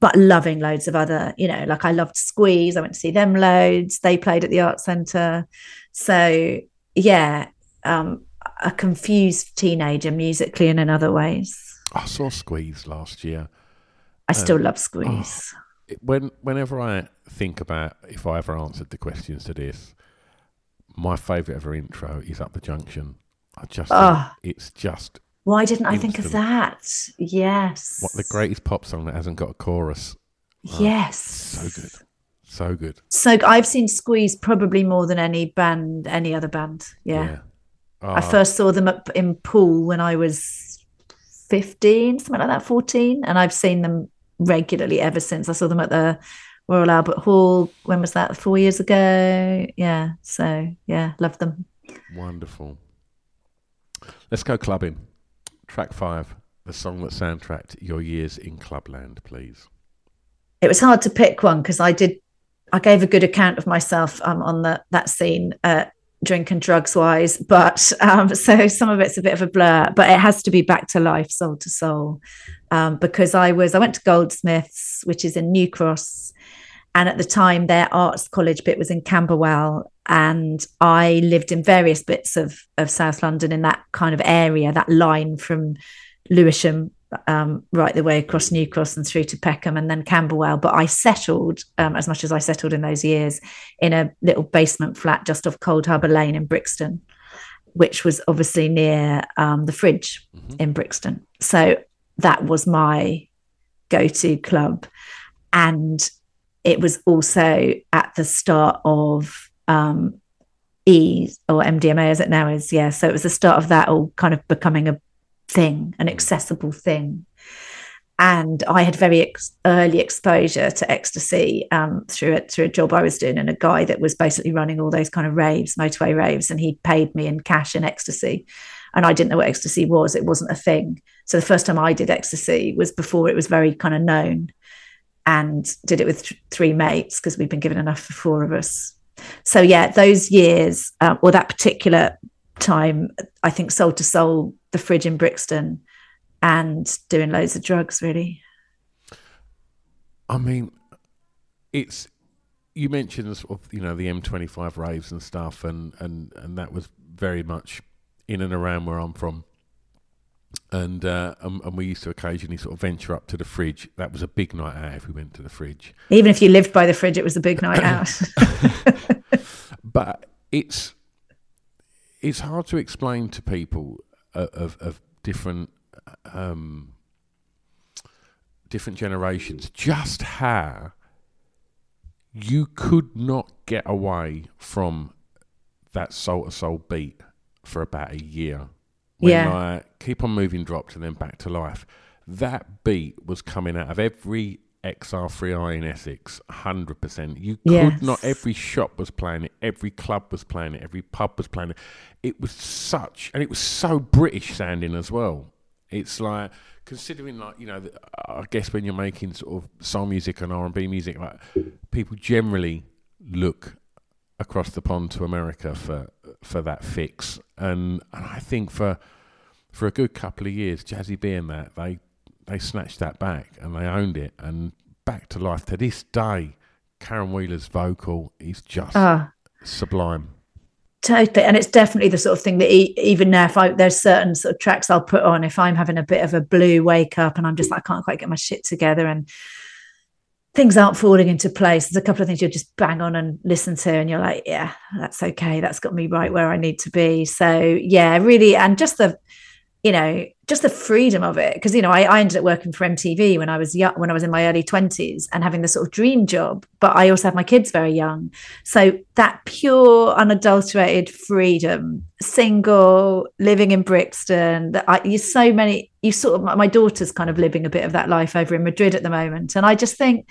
but loving loads of other, you know, like I loved Squeeze. I went to see them loads. They played at the Art Centre. So yeah, um, a confused teenager musically and in other ways. I saw Squeeze last year. I still um, love Squeeze. Oh, when whenever I think about if I ever answered the questions to this, my favourite ever intro is Up the Junction. I just oh. it's just why didn't I think of that? Yes. What the greatest pop song that hasn't got a chorus? Oh, yes. So good. So good. So I've seen Squeeze probably more than any band, any other band. Yeah. yeah. I ah. first saw them up in Poole when I was 15, something like that, 14. And I've seen them regularly ever since. I saw them at the Royal Albert Hall. When was that? Four years ago. Yeah. So yeah, love them. Wonderful. Let's go clubbing. Track five, the song that soundtracked your years in Clubland, please. It was hard to pick one because I did, I gave a good account of myself um, on the, that scene, uh, drink and drugs wise, but um, so some of it's a bit of a blur, but it has to be back to life, Soul II Soul, um, because I was, I went to Goldsmiths, which is in New Cross. And at the time, their arts college bit was in Camberwell. And I lived in various bits of of South London in that kind of area, that line from Lewisham um, right the way across New Cross and through to Peckham and then Camberwell. But I settled, um, as much as I settled in those years, in a little basement flat just off Coldharbour Lane in Brixton, which was obviously near um, the fridge mm-hmm. in Brixton. So that was my go to club. And it was also at the start of um, E or MDMA as it now is. Yeah. So it was the start of that all kind of becoming a thing, an accessible thing. And I had very ex- early exposure to ecstasy um, through it through a job I was doing, and a guy that was basically running all those kind of raves, motorway raves, and he paid me in cash and ecstasy, and I didn't know what ecstasy was; it wasn't a thing. So the first time I did ecstasy was before it was very kind of known, and did it with th- three mates because we'd been given enough for four of us. So yeah, those years uh, or that particular time, I think Soul II Soul, the fridge in Brixton, and doing loads of drugs. Really. I mean, it's you mentioned sort of you know the M25 raves and stuff, and and and that was very much in and around where I'm from. And, uh, and, and we used to occasionally sort of venture up to the fridge. That was a big night out if we went to the fridge. Even if you lived by the fridge, it was a big night out. but it's it's hard to explain to people of, of different um, different generations just how you could not get away from that Soul II Soul beat for about a year. When yeah. like Keep on Moving dropped and then Back to Life. That beat was coming out of every XR3i in Essex, 100%. You could yes. not, every shop was playing it, every club was playing it, every pub was playing it. It was such, and it was so British sounding as well. It's like, considering like, you know, I guess when you're making sort of soul music and R&B music, like people generally look across the pond to America for for that fix. And, and I think for for a good couple of years, Jazzy B and that, they they snatched that back and they owned it and back to life to this day. Caron Wheeler's vocal is just uh, sublime. Totally, and it's definitely the sort of thing that even now, if I there's certain sort of tracks I'll put on if I'm having a bit of a blue wake up and I'm just like I can't quite get my shit together and things aren't falling into place. There's a couple of things you'll just bang on and listen to, and you're like, yeah, that's okay. That's got me right where I need to be. So yeah, really, and just the you know, just the freedom of it. Because, you know, I, I, ended up working for MTV when I was young, when I was in my early 20s and having the sort of dream job. But I also had my kids very young. So that pure, unadulterated freedom, single, living in Brixton, that I, you so many, you sort of, my daughter's kind of living a bit of that life over in Madrid at the moment. And I just think,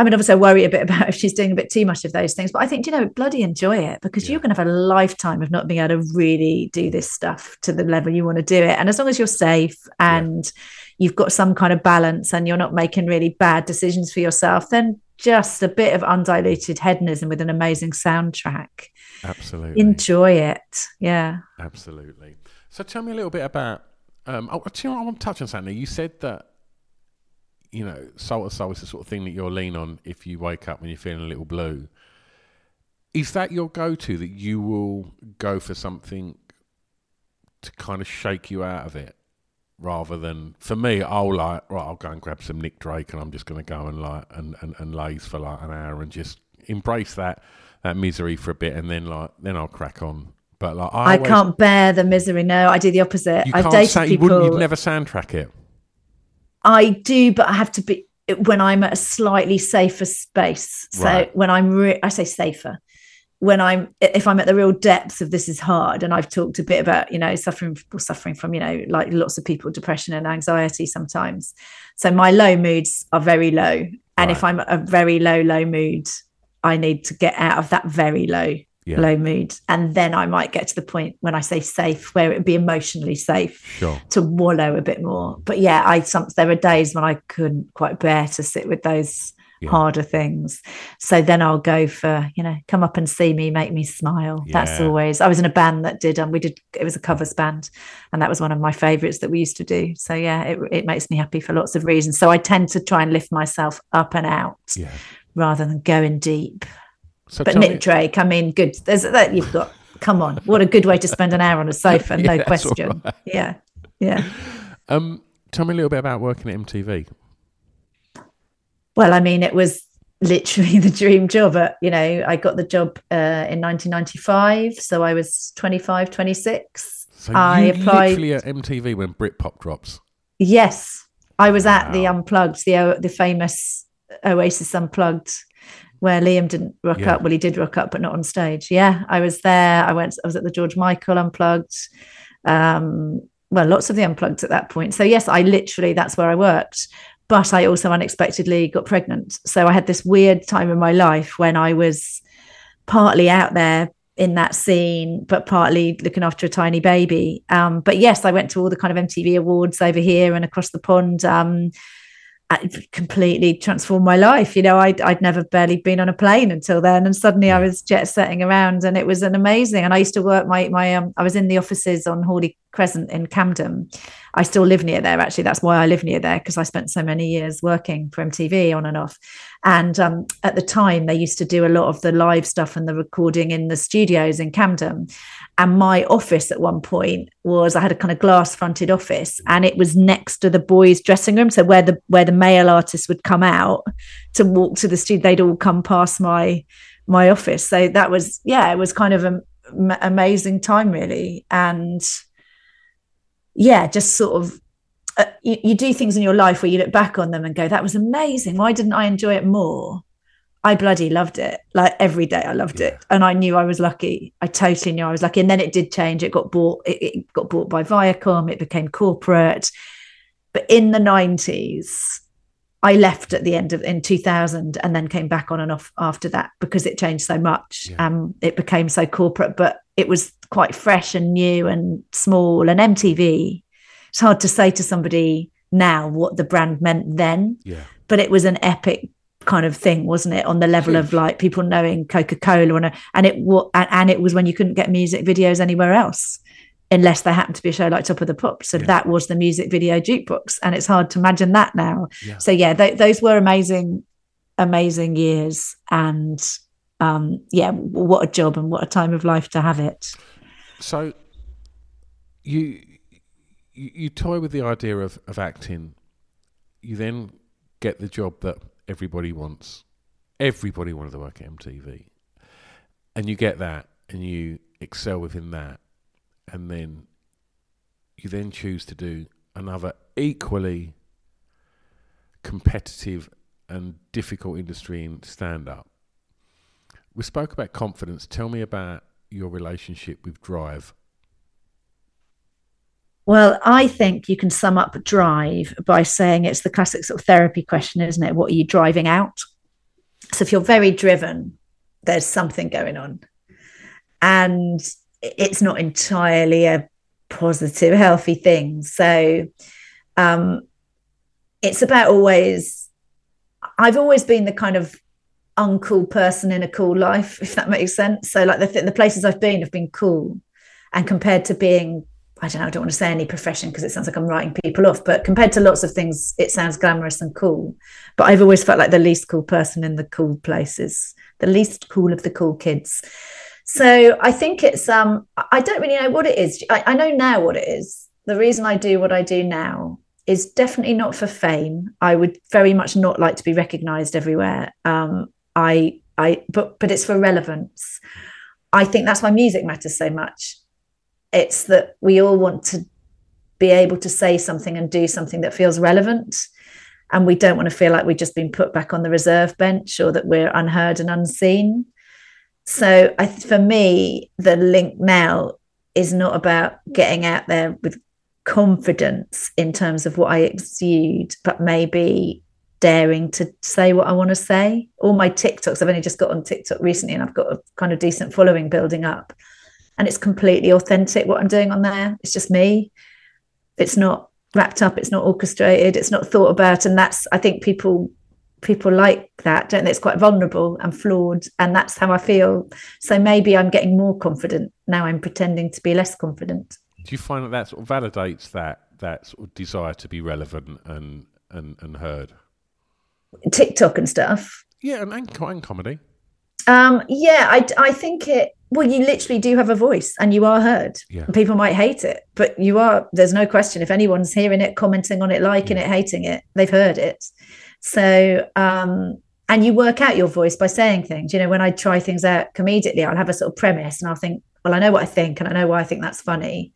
I mean, obviously, I worry a bit about if she's doing a bit too much of those things, but I think, you know, bloody enjoy it because yeah. you're going to have a lifetime of not being able to really do this stuff to the level you want to do it. And as long as you're safe and yeah. you've got some kind of balance and you're not making really bad decisions for yourself, then just a bit of undiluted hedonism with an amazing soundtrack. Absolutely. Enjoy it. Yeah. Absolutely. So tell me a little bit about. Um, oh, you know, I want to touch on something. You said that you know, Soul II Soul is the sort of thing that you'll lean on if you wake up when you're feeling a little blue. Is that your go to that you will go for something to kind of shake you out of it? Rather than for me, I'll like right, I'll go and grab some Nick Drake and I'm just going to go and like and, and, and laze for like an hour and just embrace that that misery for a bit and then like then I'll crack on but like I, I always, can't bear the misery. No, I do the opposite. I've dated say, people. You would never soundtrack it. I do, but I have to be when I'm at a slightly safer space. So right. when I'm, re- I say safer. When I'm, if I'm at the real depths of this is hard, and I've talked a bit about, you know, suffering, suffering from, you know, like lots of people, depression and anxiety sometimes. So my low moods are very low, and right. if I'm a very low, low mood, I need to get out of that very low yeah. low mood. And then I might get to the point when I say safe, where it would be emotionally safe sure. to wallow a bit more. But yeah, I some there are days when I couldn't quite bear to sit with those yeah. harder things. So then I'll go for, you know, come up and see me, make me smile. Yeah. That's always I was in a band that did um we did it was a covers band and that was one of my favorites that we used to do. So yeah, it it makes me happy for lots of reasons. So I tend to try and lift myself up and out yeah. rather than going deep. So but Nick me- Drake, I mean, good. There's that you've got. Come on, what a good way to spend an hour on a sofa, yeah, no question. Right. Yeah, yeah. Um, tell me a little bit about working at MTV. Well, I mean, it was literally the dream job. At, you know, I got the job uh, in 1995, so I was 25, 26. So I applied literally at MTV when Britpop drops. Yes, I was wow. at the Unplugged, the the famous Oasis Unplugged where Liam didn't rock yeah. up. Well, he did rock up, but not on stage. Yeah, I was there. I went. I was at the George Michael Unplugged. Um, well, lots of the unplugged at that point. So yes, I literally that's where I worked. But I also unexpectedly got pregnant. So I had this weird time in my life when I was partly out there in that scene, but partly looking after a tiny baby. Um, but yes, I went to all the kind of MTV awards over here and across the pond. Um, completely transformed my life. You know, I'd, I'd never barely been on a plane until then. And suddenly I was jet setting around and it was an amazing. And I used to work my, my, um, I was in the offices on Hawley Crescent in Camden. I still live near there, actually. That's why I live near there because I spent so many years working for MTV on and off. And um, at the time, they used to do a lot of the live stuff and the recording in the studios in Camden. And my office at one point was I had a kind of glass fronted office and it was next to the boys' dressing room. So where the where the male artists would come out to walk to the studio, they'd all come past my my office. So that was yeah, it was kind of an amazing time really. And yeah, just sort of uh, you, you do things in your life where you look back on them and go, that was amazing. Why didn't I enjoy it more? I bloody loved it. Like every day I loved yeah. it. And I knew I was lucky. I totally knew I was lucky. And then it did change. It got bought, it, it got bought by Viacom, it became corporate. But in the 90s, I left at the end of in 2000 and then came back on and off after that because it changed so much. Yeah. Um, it became so corporate, but it was quite fresh and new and small. And MTV, it's hard to say to somebody now what the brand meant then. Yeah. But it was an epic kind of thing, wasn't it? On the level of like people knowing Coca Cola and and it and, and it was when you couldn't get music videos anywhere else unless there happened to be a show like Top of the Pops. So yeah. that was the music video jukebox, and it's hard to imagine that now. Yeah. So yeah, th- those were amazing, amazing years, and um, yeah, what a job and what a time of life to have it. So you you, you toy with the idea of, of acting. You then get the job that everybody wants. Everybody wanted to work at MTV. And you get that and you excel within that. And then you then choose to do another equally competitive and difficult industry in stand up. We spoke about confidence. Tell me about your relationship with drive well, I think you can sum up drive by saying it's the classic sort of therapy question, isn't it? What are you driving out? So if you're very driven, there's something going on. And it's not entirely a positive, healthy thing. So um, it's about always, I've always been the kind of uncool person in a cool life, if that makes sense. So, like the, th- the places I've been have been cool. And compared to being I don't know, I don't want to say any profession because it sounds like I'm writing people off, but compared to lots of things, it sounds glamorous and cool. But I've always felt like the least cool person in the cool places, the least cool of the cool kids. So I think it's um I don't really know what it is. I, I know now what it is. The reason I do what I do now is definitely not for fame. I would very much not like to be recognized everywhere. Um I I but but it's for relevance. I think that's why music matters so much. It's that we all want to be able to say something and do something that feels relevant. And we don't want to feel like we've just been put back on the reserve bench or that we're unheard and unseen. So I, for me the link now is not about getting out there with confidence in terms of what i exude but maybe daring to say what i want to say all my tiktoks i've only just got on tiktok recently and i've got a kind of decent following building up and it's completely authentic what I'm doing on there. It's just me. It's not wrapped up, it's not orchestrated, it's not thought about. And that's I think people people like that, don't they? It's quite vulnerable and flawed. And that's how I feel. So maybe I'm getting more confident. Now I'm pretending to be less confident. Do you find that that sort of validates that that sort of desire to be relevant and and, and heard? TikTok and stuff. Yeah, and, and, and comedy. Um, yeah, I, I think it. Well, you literally do have a voice, and you are heard. Yeah. People might hate it, but you are. There's no question. If anyone's hearing it, commenting on it, liking Yeah. it, hating it, they've heard it. So, um, and you work out your voice by saying things. You know, when I try things out comedically, I'll have a sort of premise, and I'll think, well, I know what I think, and I know why I think that's funny,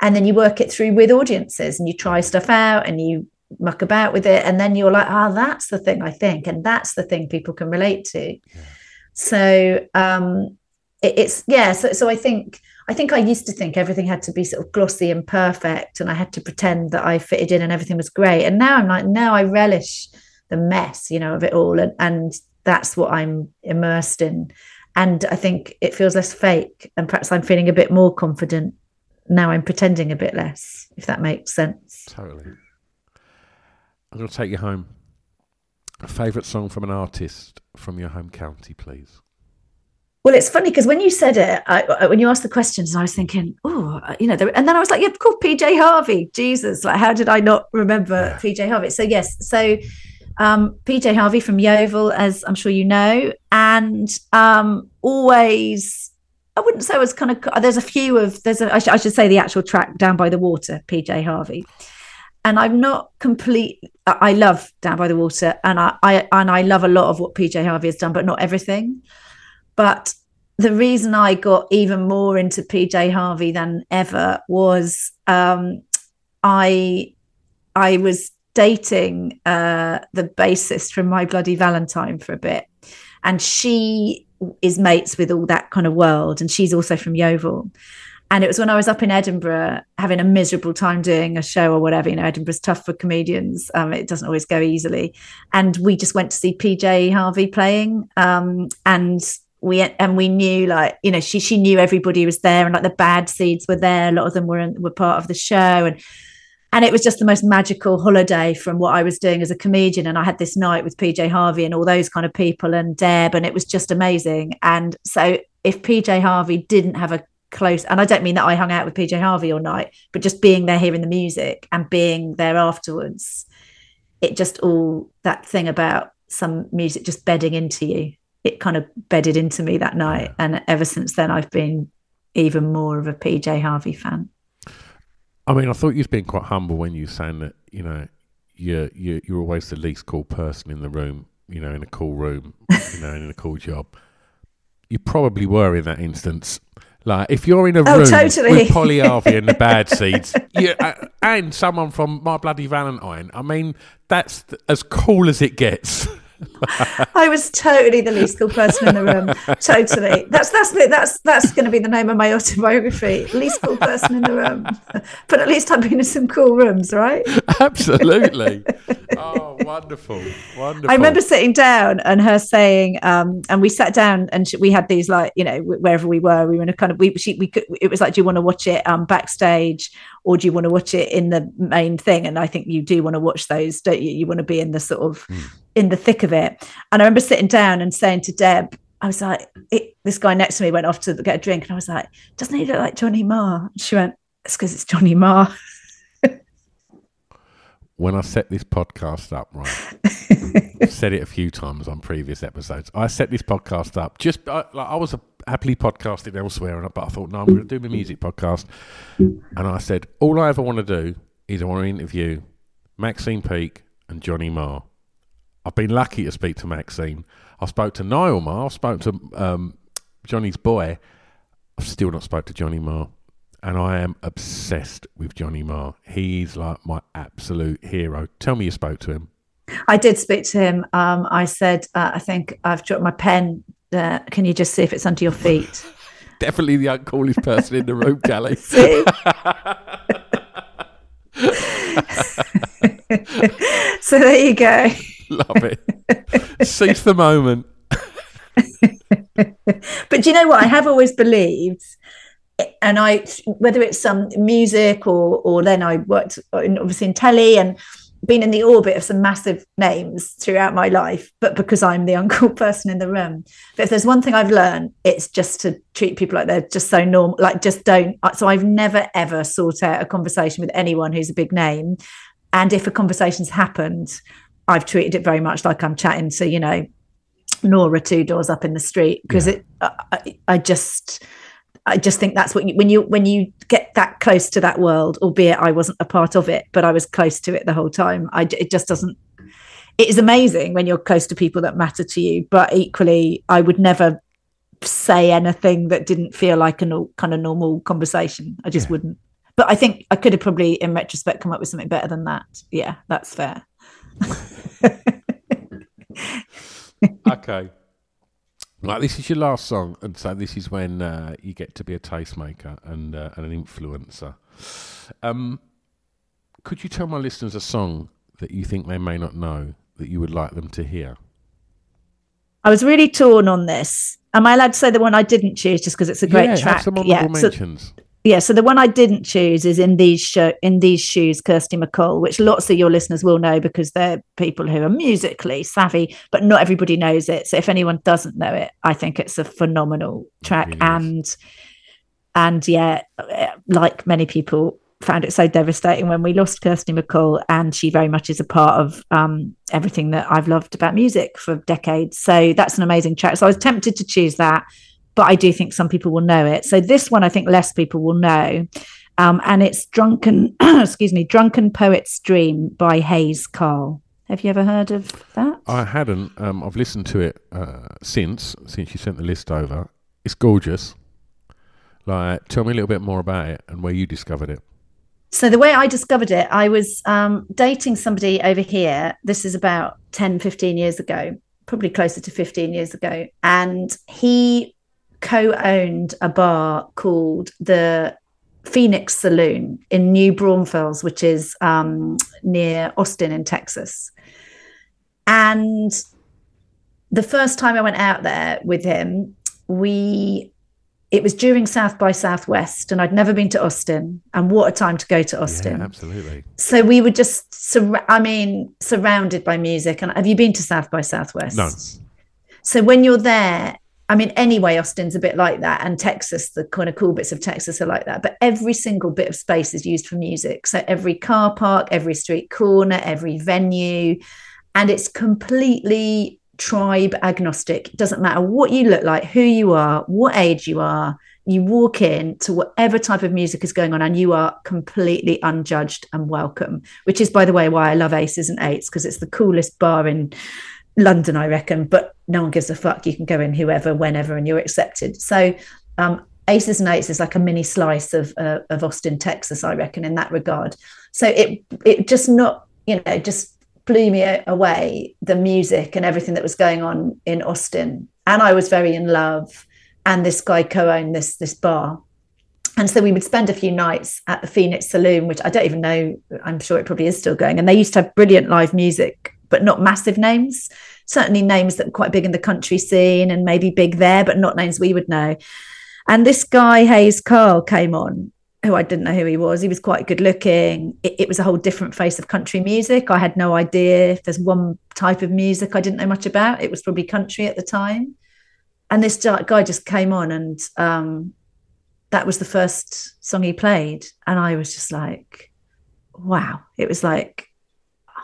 and then you work it through with audiences, and you try stuff out, and you muck about with it, and then you're like, ah, that's the thing I think, and that's the thing people can relate to. So um, it, it's yeah. So so I think I think I used to think everything had to be sort of glossy and perfect, and I had to pretend that I fitted in and everything was great. And now I'm like, no I relish the mess, you know, of it all, and and that's what I'm immersed in. And I think it feels less fake, and perhaps I'm feeling a bit more confident now. I'm pretending a bit less, if that makes sense. Totally. I'm going to take you home. A favourite song from an artist from your home county, please. Well, it's funny because when you said it, I, when you asked the questions, I was thinking, oh, you know, there, and then I was like, yeah, of course, PJ Harvey. Jesus, like, how did I not remember Yeah. PJ Harvey? So yes, so um, PJ Harvey from Yeovil, as I'm sure you know, and um, always. I wouldn't say I was kind of. There's a few of there's a. I, sh- I should say the actual track "Down by the Water," PJ Harvey, and I'm not complete. I love "Down by the Water," and I, I and I love a lot of what PJ Harvey has done, but not everything. But the reason I got even more into PJ Harvey than ever was um, I I was dating uh, the bassist from My Bloody Valentine for a bit, and she is mates with all that kind of world, and she's also from Yeovil. And it was when I was up in Edinburgh having a miserable time doing a show or whatever. You know, Edinburgh's tough for comedians. Um, it doesn't always go easily. And we just went to see PJ Harvey playing. Um, and we and we knew like you know she she knew everybody was there and like the bad seeds were there. A lot of them were were part of the show and and it was just the most magical holiday from what I was doing as a comedian. And I had this night with PJ Harvey and all those kind of people and Deb, and it was just amazing. And so if PJ Harvey didn't have a close, and I don't mean that I hung out with PJ Harvey all night, but just being there hearing the music and being there afterwards, it just all that thing about some music just bedding into you, it kind of bedded into me that night. And ever since then, I've been even more of a PJ Harvey fan. I mean, I thought you was been quite humble when you were saying that, you know, you're, you're, you're always the least cool person in the room, you know, in a cool room, you know, in a cool job. You probably were in that instance. Like, if you're in a Oh, room totally. with Polly Harvey and the bad seeds, yeah, uh, and someone from My Bloody Valentine, I mean, that's th- as cool as it gets. I was totally the least cool person in the room. Totally. That's that's that's that's going to be the name of my autobiography. Least cool person in the room. But at least I've been in some cool rooms, right? Absolutely. oh, wonderful. Wonderful. I remember sitting down and her saying, um, and we sat down and she, we had these like, you know, wherever we were, we were in a kind of, we, she, we could, it was like, do you want to watch it um, backstage or do you want to watch it in the main thing? And I think you do want to watch those, don't you? You want to be in the sort of, in the thick of it. And I remember sitting down and saying to Deb, I was like, it, this guy next to me went off to get a drink and I was like, doesn't he look like Johnny Marr? And she went, it's because it's Johnny Marr. when I set this podcast up, right, I've said it a few times on previous episodes. I set this podcast up just I, like I was a happily podcasting elsewhere, and but I thought, no, I'm going to do my music podcast. And I said, all I ever want to do is I want to interview Maxine Peake and Johnny Marr. I've been lucky to speak to Maxine. I spoke to Nile Marr. I spoke to um, Johnny's boy. I've still not spoke to Johnny Marr. And I am obsessed with Johnny Marr. He's like my absolute hero. Tell me you spoke to him. I did speak to him. Um, I said, uh, I think I've dropped my pen. Uh, can you just see if it's under your feet? Definitely the uncoolest person in the room, Cally. So there you go. Love it. Seize the moment. But do you know what? I have always believed, and I whether it's some music or or then I worked in, obviously in telly and been in the orbit of some massive names throughout my life, but because I'm the uncool person in the room. But if there's one thing I've learned, it's just to treat people like they're just so normal, like just don't. Uh, so I've never ever sought out a conversation with anyone who's a big name, and if a conversation's happened, I've treated it very much like I'm chatting to you know Nora two doors up in the street because Yeah. it I, I just I just think that's what you when you when you get that close to that world, albeit I wasn't a part of it, but I was close to it the whole time. I it just doesn't. It is amazing when you're close to people that matter to you, but equally, I would never say anything that didn't feel like a nor- kind of normal conversation. I just Yeah. wouldn't. But I think I could have probably, in retrospect, come up with something better than that. Yeah, that's fair. okay. Right, this is your last song, and so this is when uh, you get to be a tastemaker and uh, and an influencer. Um, could you tell my listeners a song that you think they may not know that you would like them to hear? I was really torn on this. Am I allowed to say the one I didn't choose just because it's a great yeah, track? Have some honourable so, mentions. Yeah. So the one I didn't choose is in these show in these shoes, Kirsty MacColl, which lots of your listeners will know because they're people who are musically savvy, but not everybody knows it. So if anyone doesn't know it, I think it's a phenomenal track. really and and yeah, like many people found it so devastating when we lost Kirsty MacColl, and she very much is a part of um, everything that I've loved about music for decades. So that's an amazing track. So I was tempted to choose that, but I do think some people will know it. So this one, I think less people will know. Um, and it's Drunken, excuse me, Drunken Poet's Dream by Hayes Carll. Have you ever heard of that? I hadn't. Um, I've listened to it uh, since since you sent the list over. It's gorgeous. Like, tell me a little bit more about it and where you discovered it. So the way I discovered it, I was um, dating somebody over here. This is about 10, 15 years ago, probably closer to 15 years ago. And he co-owned a bar called the Phoenix Saloon in New Braunfels, which is um, near Austin in Texas. And the first time I went out there with him, we it was during South by Southwest, and I'd never been to Austin. And what a time to go to Austin! Yeah, absolutely. So we were just, sur- I mean, surrounded by music. And have you been to South by Southwest? No. So when you're there, I mean, anyway, Austin's a bit like that, and Texas, the kind of cool bits of Texas are like that. But every single bit of space is used for music. So every car park, every street corner, every venue, and it's completely tribe agnostic. It doesn't matter what you look like, who you are, what age you are. You walk in to whatever type of music is going on, and you are completely unjudged and welcome. Which is, by the way, why I love Aces and Eights because it's the coolest bar in London, I reckon, but no one gives a fuck. You can go in whoever, whenever, and you're accepted. So, um, Aces and Eights is like a mini slice of uh, of Austin, Texas, I reckon, in that regard. So it it just not you know just blew me away the music and everything that was going on in Austin, and I was very in love. And this guy co-owned this this bar, and so we would spend a few nights at the Phoenix Saloon, which I don't even know. I'm sure it probably is still going. And they used to have brilliant live music, but not massive names. Certainly names that were quite big in the country scene and maybe big there, but not names we would know. And this guy, Hayes Carll, came on, who I didn't know who he was. He was quite good looking. It, it was a whole different face of country music. I had no idea if there's one type of music I didn't know much about. It was probably country at the time. And this guy just came on and um, that was the first song he played and i was just like wow it was like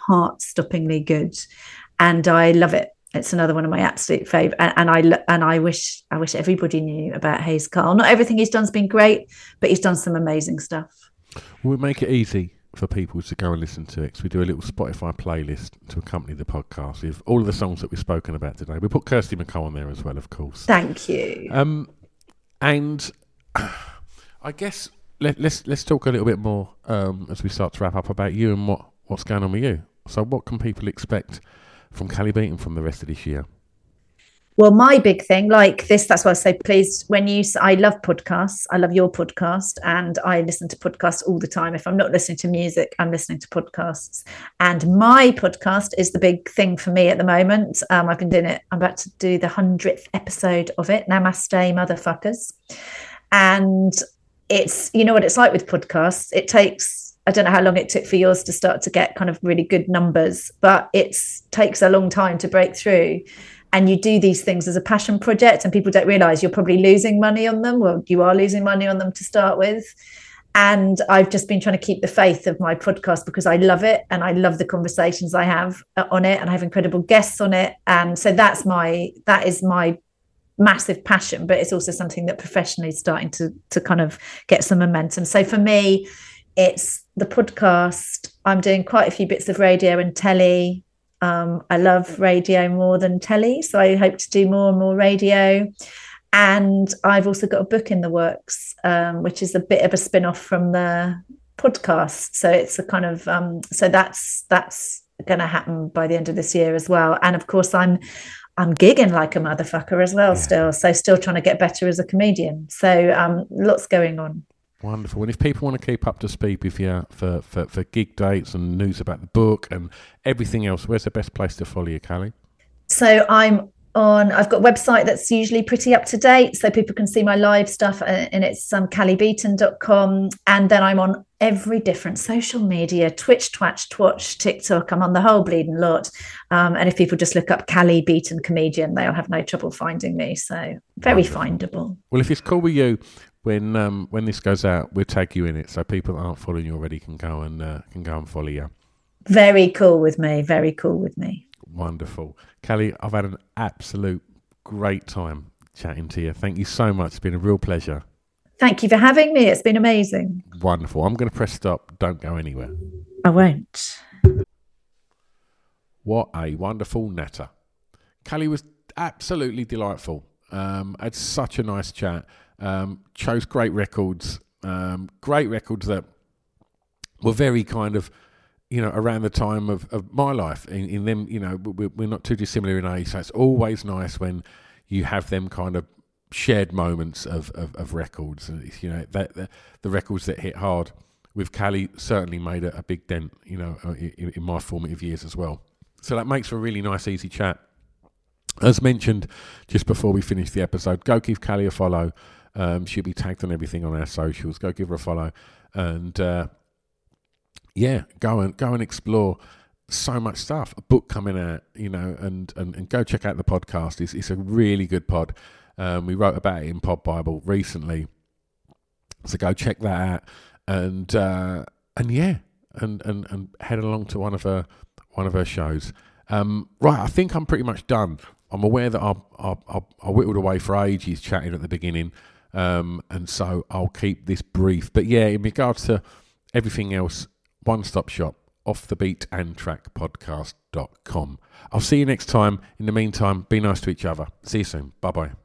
heart-stoppingly good and i love it it's another one of my absolute favorite and, and i and i wish i wish everybody knew about hayes carll not everything he's done's been great but he's done some amazing stuff We'll make it easy for people to go and listen to it we do a little Spotify playlist to accompany the podcast with all of the songs that we've spoken about today. We put Kirsty MacColl on there as well, of course. thank you Um, and I guess let, let's let's talk a little bit more um, as we start to wrap up about you and what, what's going on with you. So, what can people expect from Cally Beaton from the rest of this year? Well, my big thing, like this, that's why I say, please, when you, I love podcasts, I love your podcast, and I listen to podcasts all the time. If I'm not listening to music, I'm listening to podcasts. And my podcast is the big thing for me at the moment. Um, I've been doing it, I'm about to do the 100th episode of it. Namaste, motherfuckers. And it's, you know what it's like with podcasts. It takes, I don't know how long it took for yours to start to get kind of really good numbers, but it takes a long time to break through. And you do these things as a passion project and people don't realize you're probably losing money on them. Well you are losing money on them to start with. And I've just been trying to keep the faith of my podcast because I love it and I love the conversations I have uh, on it and I have incredible guests on it. And so that's my that is my massive passion but it's also something that professionally is starting to to kind of get some momentum. So for me it's the podcast I'm doing quite a few bits of radio and telly um, I love radio more than telly so I hope to do more and more radio and I've also got a book in the works, um, which is a bit of a spin off from the podcast. So it's a kind of um, so that's that's going to happen by the end of this year as well. And of course, I'm I'm gigging like a motherfucker as well, yeah. still. So still trying to get better as a comedian. So um, lots going on. Wonderful. And if people want to keep up to speed with you for, for, for gig dates and news about the book and everything else, where's the best place to follow you, Cally? So I'm on i've got a website that's usually pretty up to date so people can see my live stuff uh, and it's um, callybeaton.com and then i'm on every different social media twitch twatch twatch tiktok. I'm on the whole bleeding lot. Um, and if people just look up cally beaton comedian they'll have no trouble finding me. So very findable. Well if it's cool with you when um, when this goes out we'll tag you in it so people that aren't following you already can go and uh, can go and follow you very cool with me very cool with me Wonderful. Cally, I've had an absolute great time chatting to you. Thank you so much. It's been a real pleasure. Thank you for having me. It's been amazing. Wonderful. I'm going to press stop. Don't go anywhere. I won't. What a wonderful natter. Cally was absolutely delightful. Um, had such a nice chat. Um, chose great records. Um, great records that were very kind of you know, around the time of, of my life. In, in them, you know, we're, we're not too dissimilar in age, so it's always nice when you have them kind of shared moments of, of, of records. And you know, that the, records that hit hard with Cally certainly made a, a big dent, you know, uh, in, in, my formative years as well. So that makes for a really nice, easy chat. As mentioned just before we finish the episode, go give Cally a follow. Um, she'll be tagged on everything on our socials. Go give her a follow. And uh, yeah, go and go and explore so much stuff. A book coming out, you know, and and, and go check out the podcast. It's it's a really good pod. Um, we wrote about it in Pod Bible recently, so go check that out. And uh, and yeah, and, and and head along to one of her one of her shows. Um, right, I think I'm pretty much done. I'm aware that I I, I, I whittled away for ages chatting at the beginning, um, and so I'll keep this brief. But yeah, in regards to everything else, one stop shop, off the beat and track podcast.com. I'll see you next time. In the meantime, be nice to each other. See you soon. Bye bye.